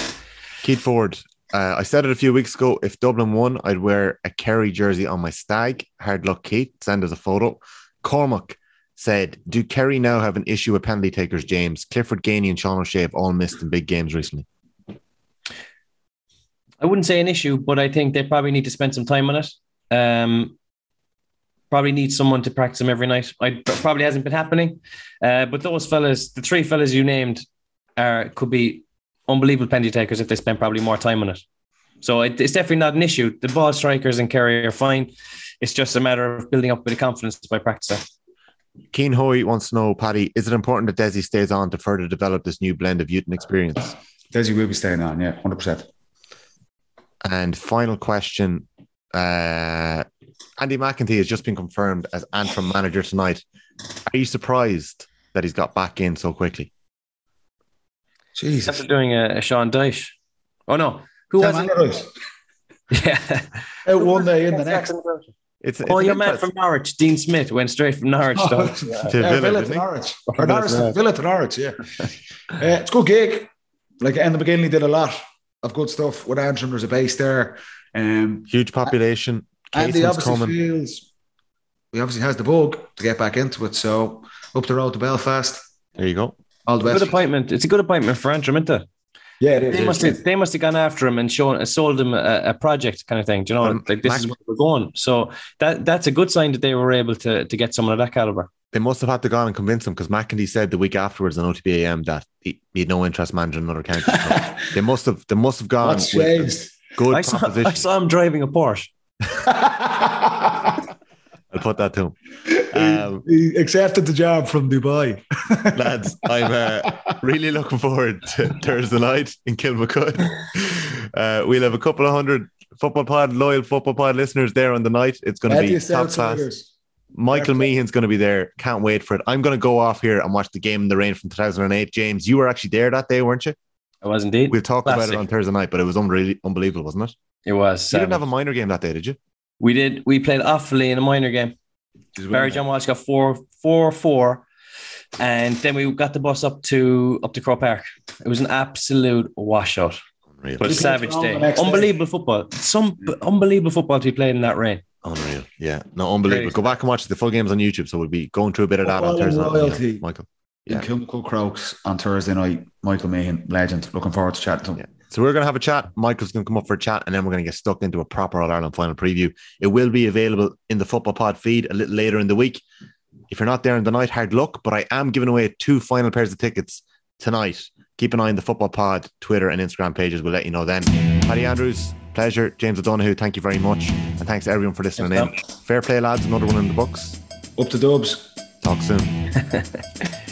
Keith Ford. Uh, I said it a few weeks ago. If Dublin won, I'd wear a Kerry jersey on my stag. Hard luck, Keith. Send us a photo. Cormac said, "Do Kerry now have an issue with penalty takers?" James Clifford Geaney and Sean O'Shea have all missed in big games recently. I wouldn't say an issue, but I think they probably need to spend some time on it. Um, probably need someone to practice them every night. I probably hasn't been happening, uh, but those fellas, the three fellas you named, are could be unbelievable penalty takers if they spend probably more time on it. So it, it's definitely not an issue. The ball strikers and Kerry are fine. It's just a matter of building up a bit of confidence by practicing. Keen Hoy wants to know, Paddy, is it important that Desi stays on to further develop this new blend of youth and experience? Desi will be staying on, yeah, 100%. And final question. Uh, Andy McEntee has just been confirmed as Antrim manager tonight. Are you surprised that he's got back in so quickly? Jesus. After doing a, a Sean Dyche. Oh no, who was it? Yeah. Out one day in the next. It's, Oh, your an man from Norwich, Dean Smith, went straight from Norwich. though. to Yeah, Villa, Villa didn't to he? Norwich. Or Norwich to Villa to Norwich, yeah. Uh, it's a good gig. Like in the beginning, he did a lot of good stuff with Antrim. There's a base there. Um, Huge population. and he obviously coming. feels he obviously has the bug to get back into it. So up the road to Belfast. There you go. All the good appointment. It's a good appointment for Antrim, isn't it? Yeah, it is. They must have, they must have gone after him and shown sold him a, a project kind of thing. Do you know, Um, like this Mac- is where we're going. So that that's a good sign that they were able to to get someone of that caliber. They must have had to go on and convince him because McEntee said the week afterwards on OTBAM that he, he had no interest managing another county. So they must have they must have gone What's with a changed? good I saw, proposition. I saw him driving a Porsche. I'll put that to him. Um, he accepted the job from Dubai. lads, I'm uh, really looking forward to Thursday night in Kilmacud. Uh, we'll have a couple of hundred football pod, loyal football pod listeners there on the night. It's going to be top class. outsiders. Michael Yeah. Meehan's going to be there. Can't wait for it. I'm going to go off here and watch the game in the rain from 2008. James, you were actually there that day, weren't you? I was indeed. We'll talk about it on Thursday night, but it was unreal, unbelievable, wasn't it? It was. You didn't um, have a minor game that day, did you? We did. We played awfully in a minor game. Barry John Walsh got four, four, four, and then we got the bus up to up to Croke Park. It was an absolute washout, Unreal. but a savage day. the next day. Unbelievable football. Some unbelievable football to be played in that rain. Unreal. Yeah. No, unbelievable. Crazy. Go back and watch the full games on YouTube. So we'll be going through a bit of that on Football and Thursday night. Yeah, Michael. In Yeah. Kilmacud Crokes on Thursday night. Michael Meehan, legend. Looking forward to chatting to him. Yeah. So we're going to have a chat. Michael's going to come up for a chat, and then we're going to get stuck into a proper All Ireland final preview. It will be available in the Football Pod feed a little later in the week. If you're not there in the night, hard luck. But I am giving away two final pairs of tickets tonight. Keep an eye on the Football Pod Twitter and Instagram pages. We'll let you know then. Paddy Andrews, pleasure. James O'Donoghue, thank you very much, and thanks to everyone for listening Thanks, in. Fair play, lads. Another one in the books. Up to Dubs. Talk soon.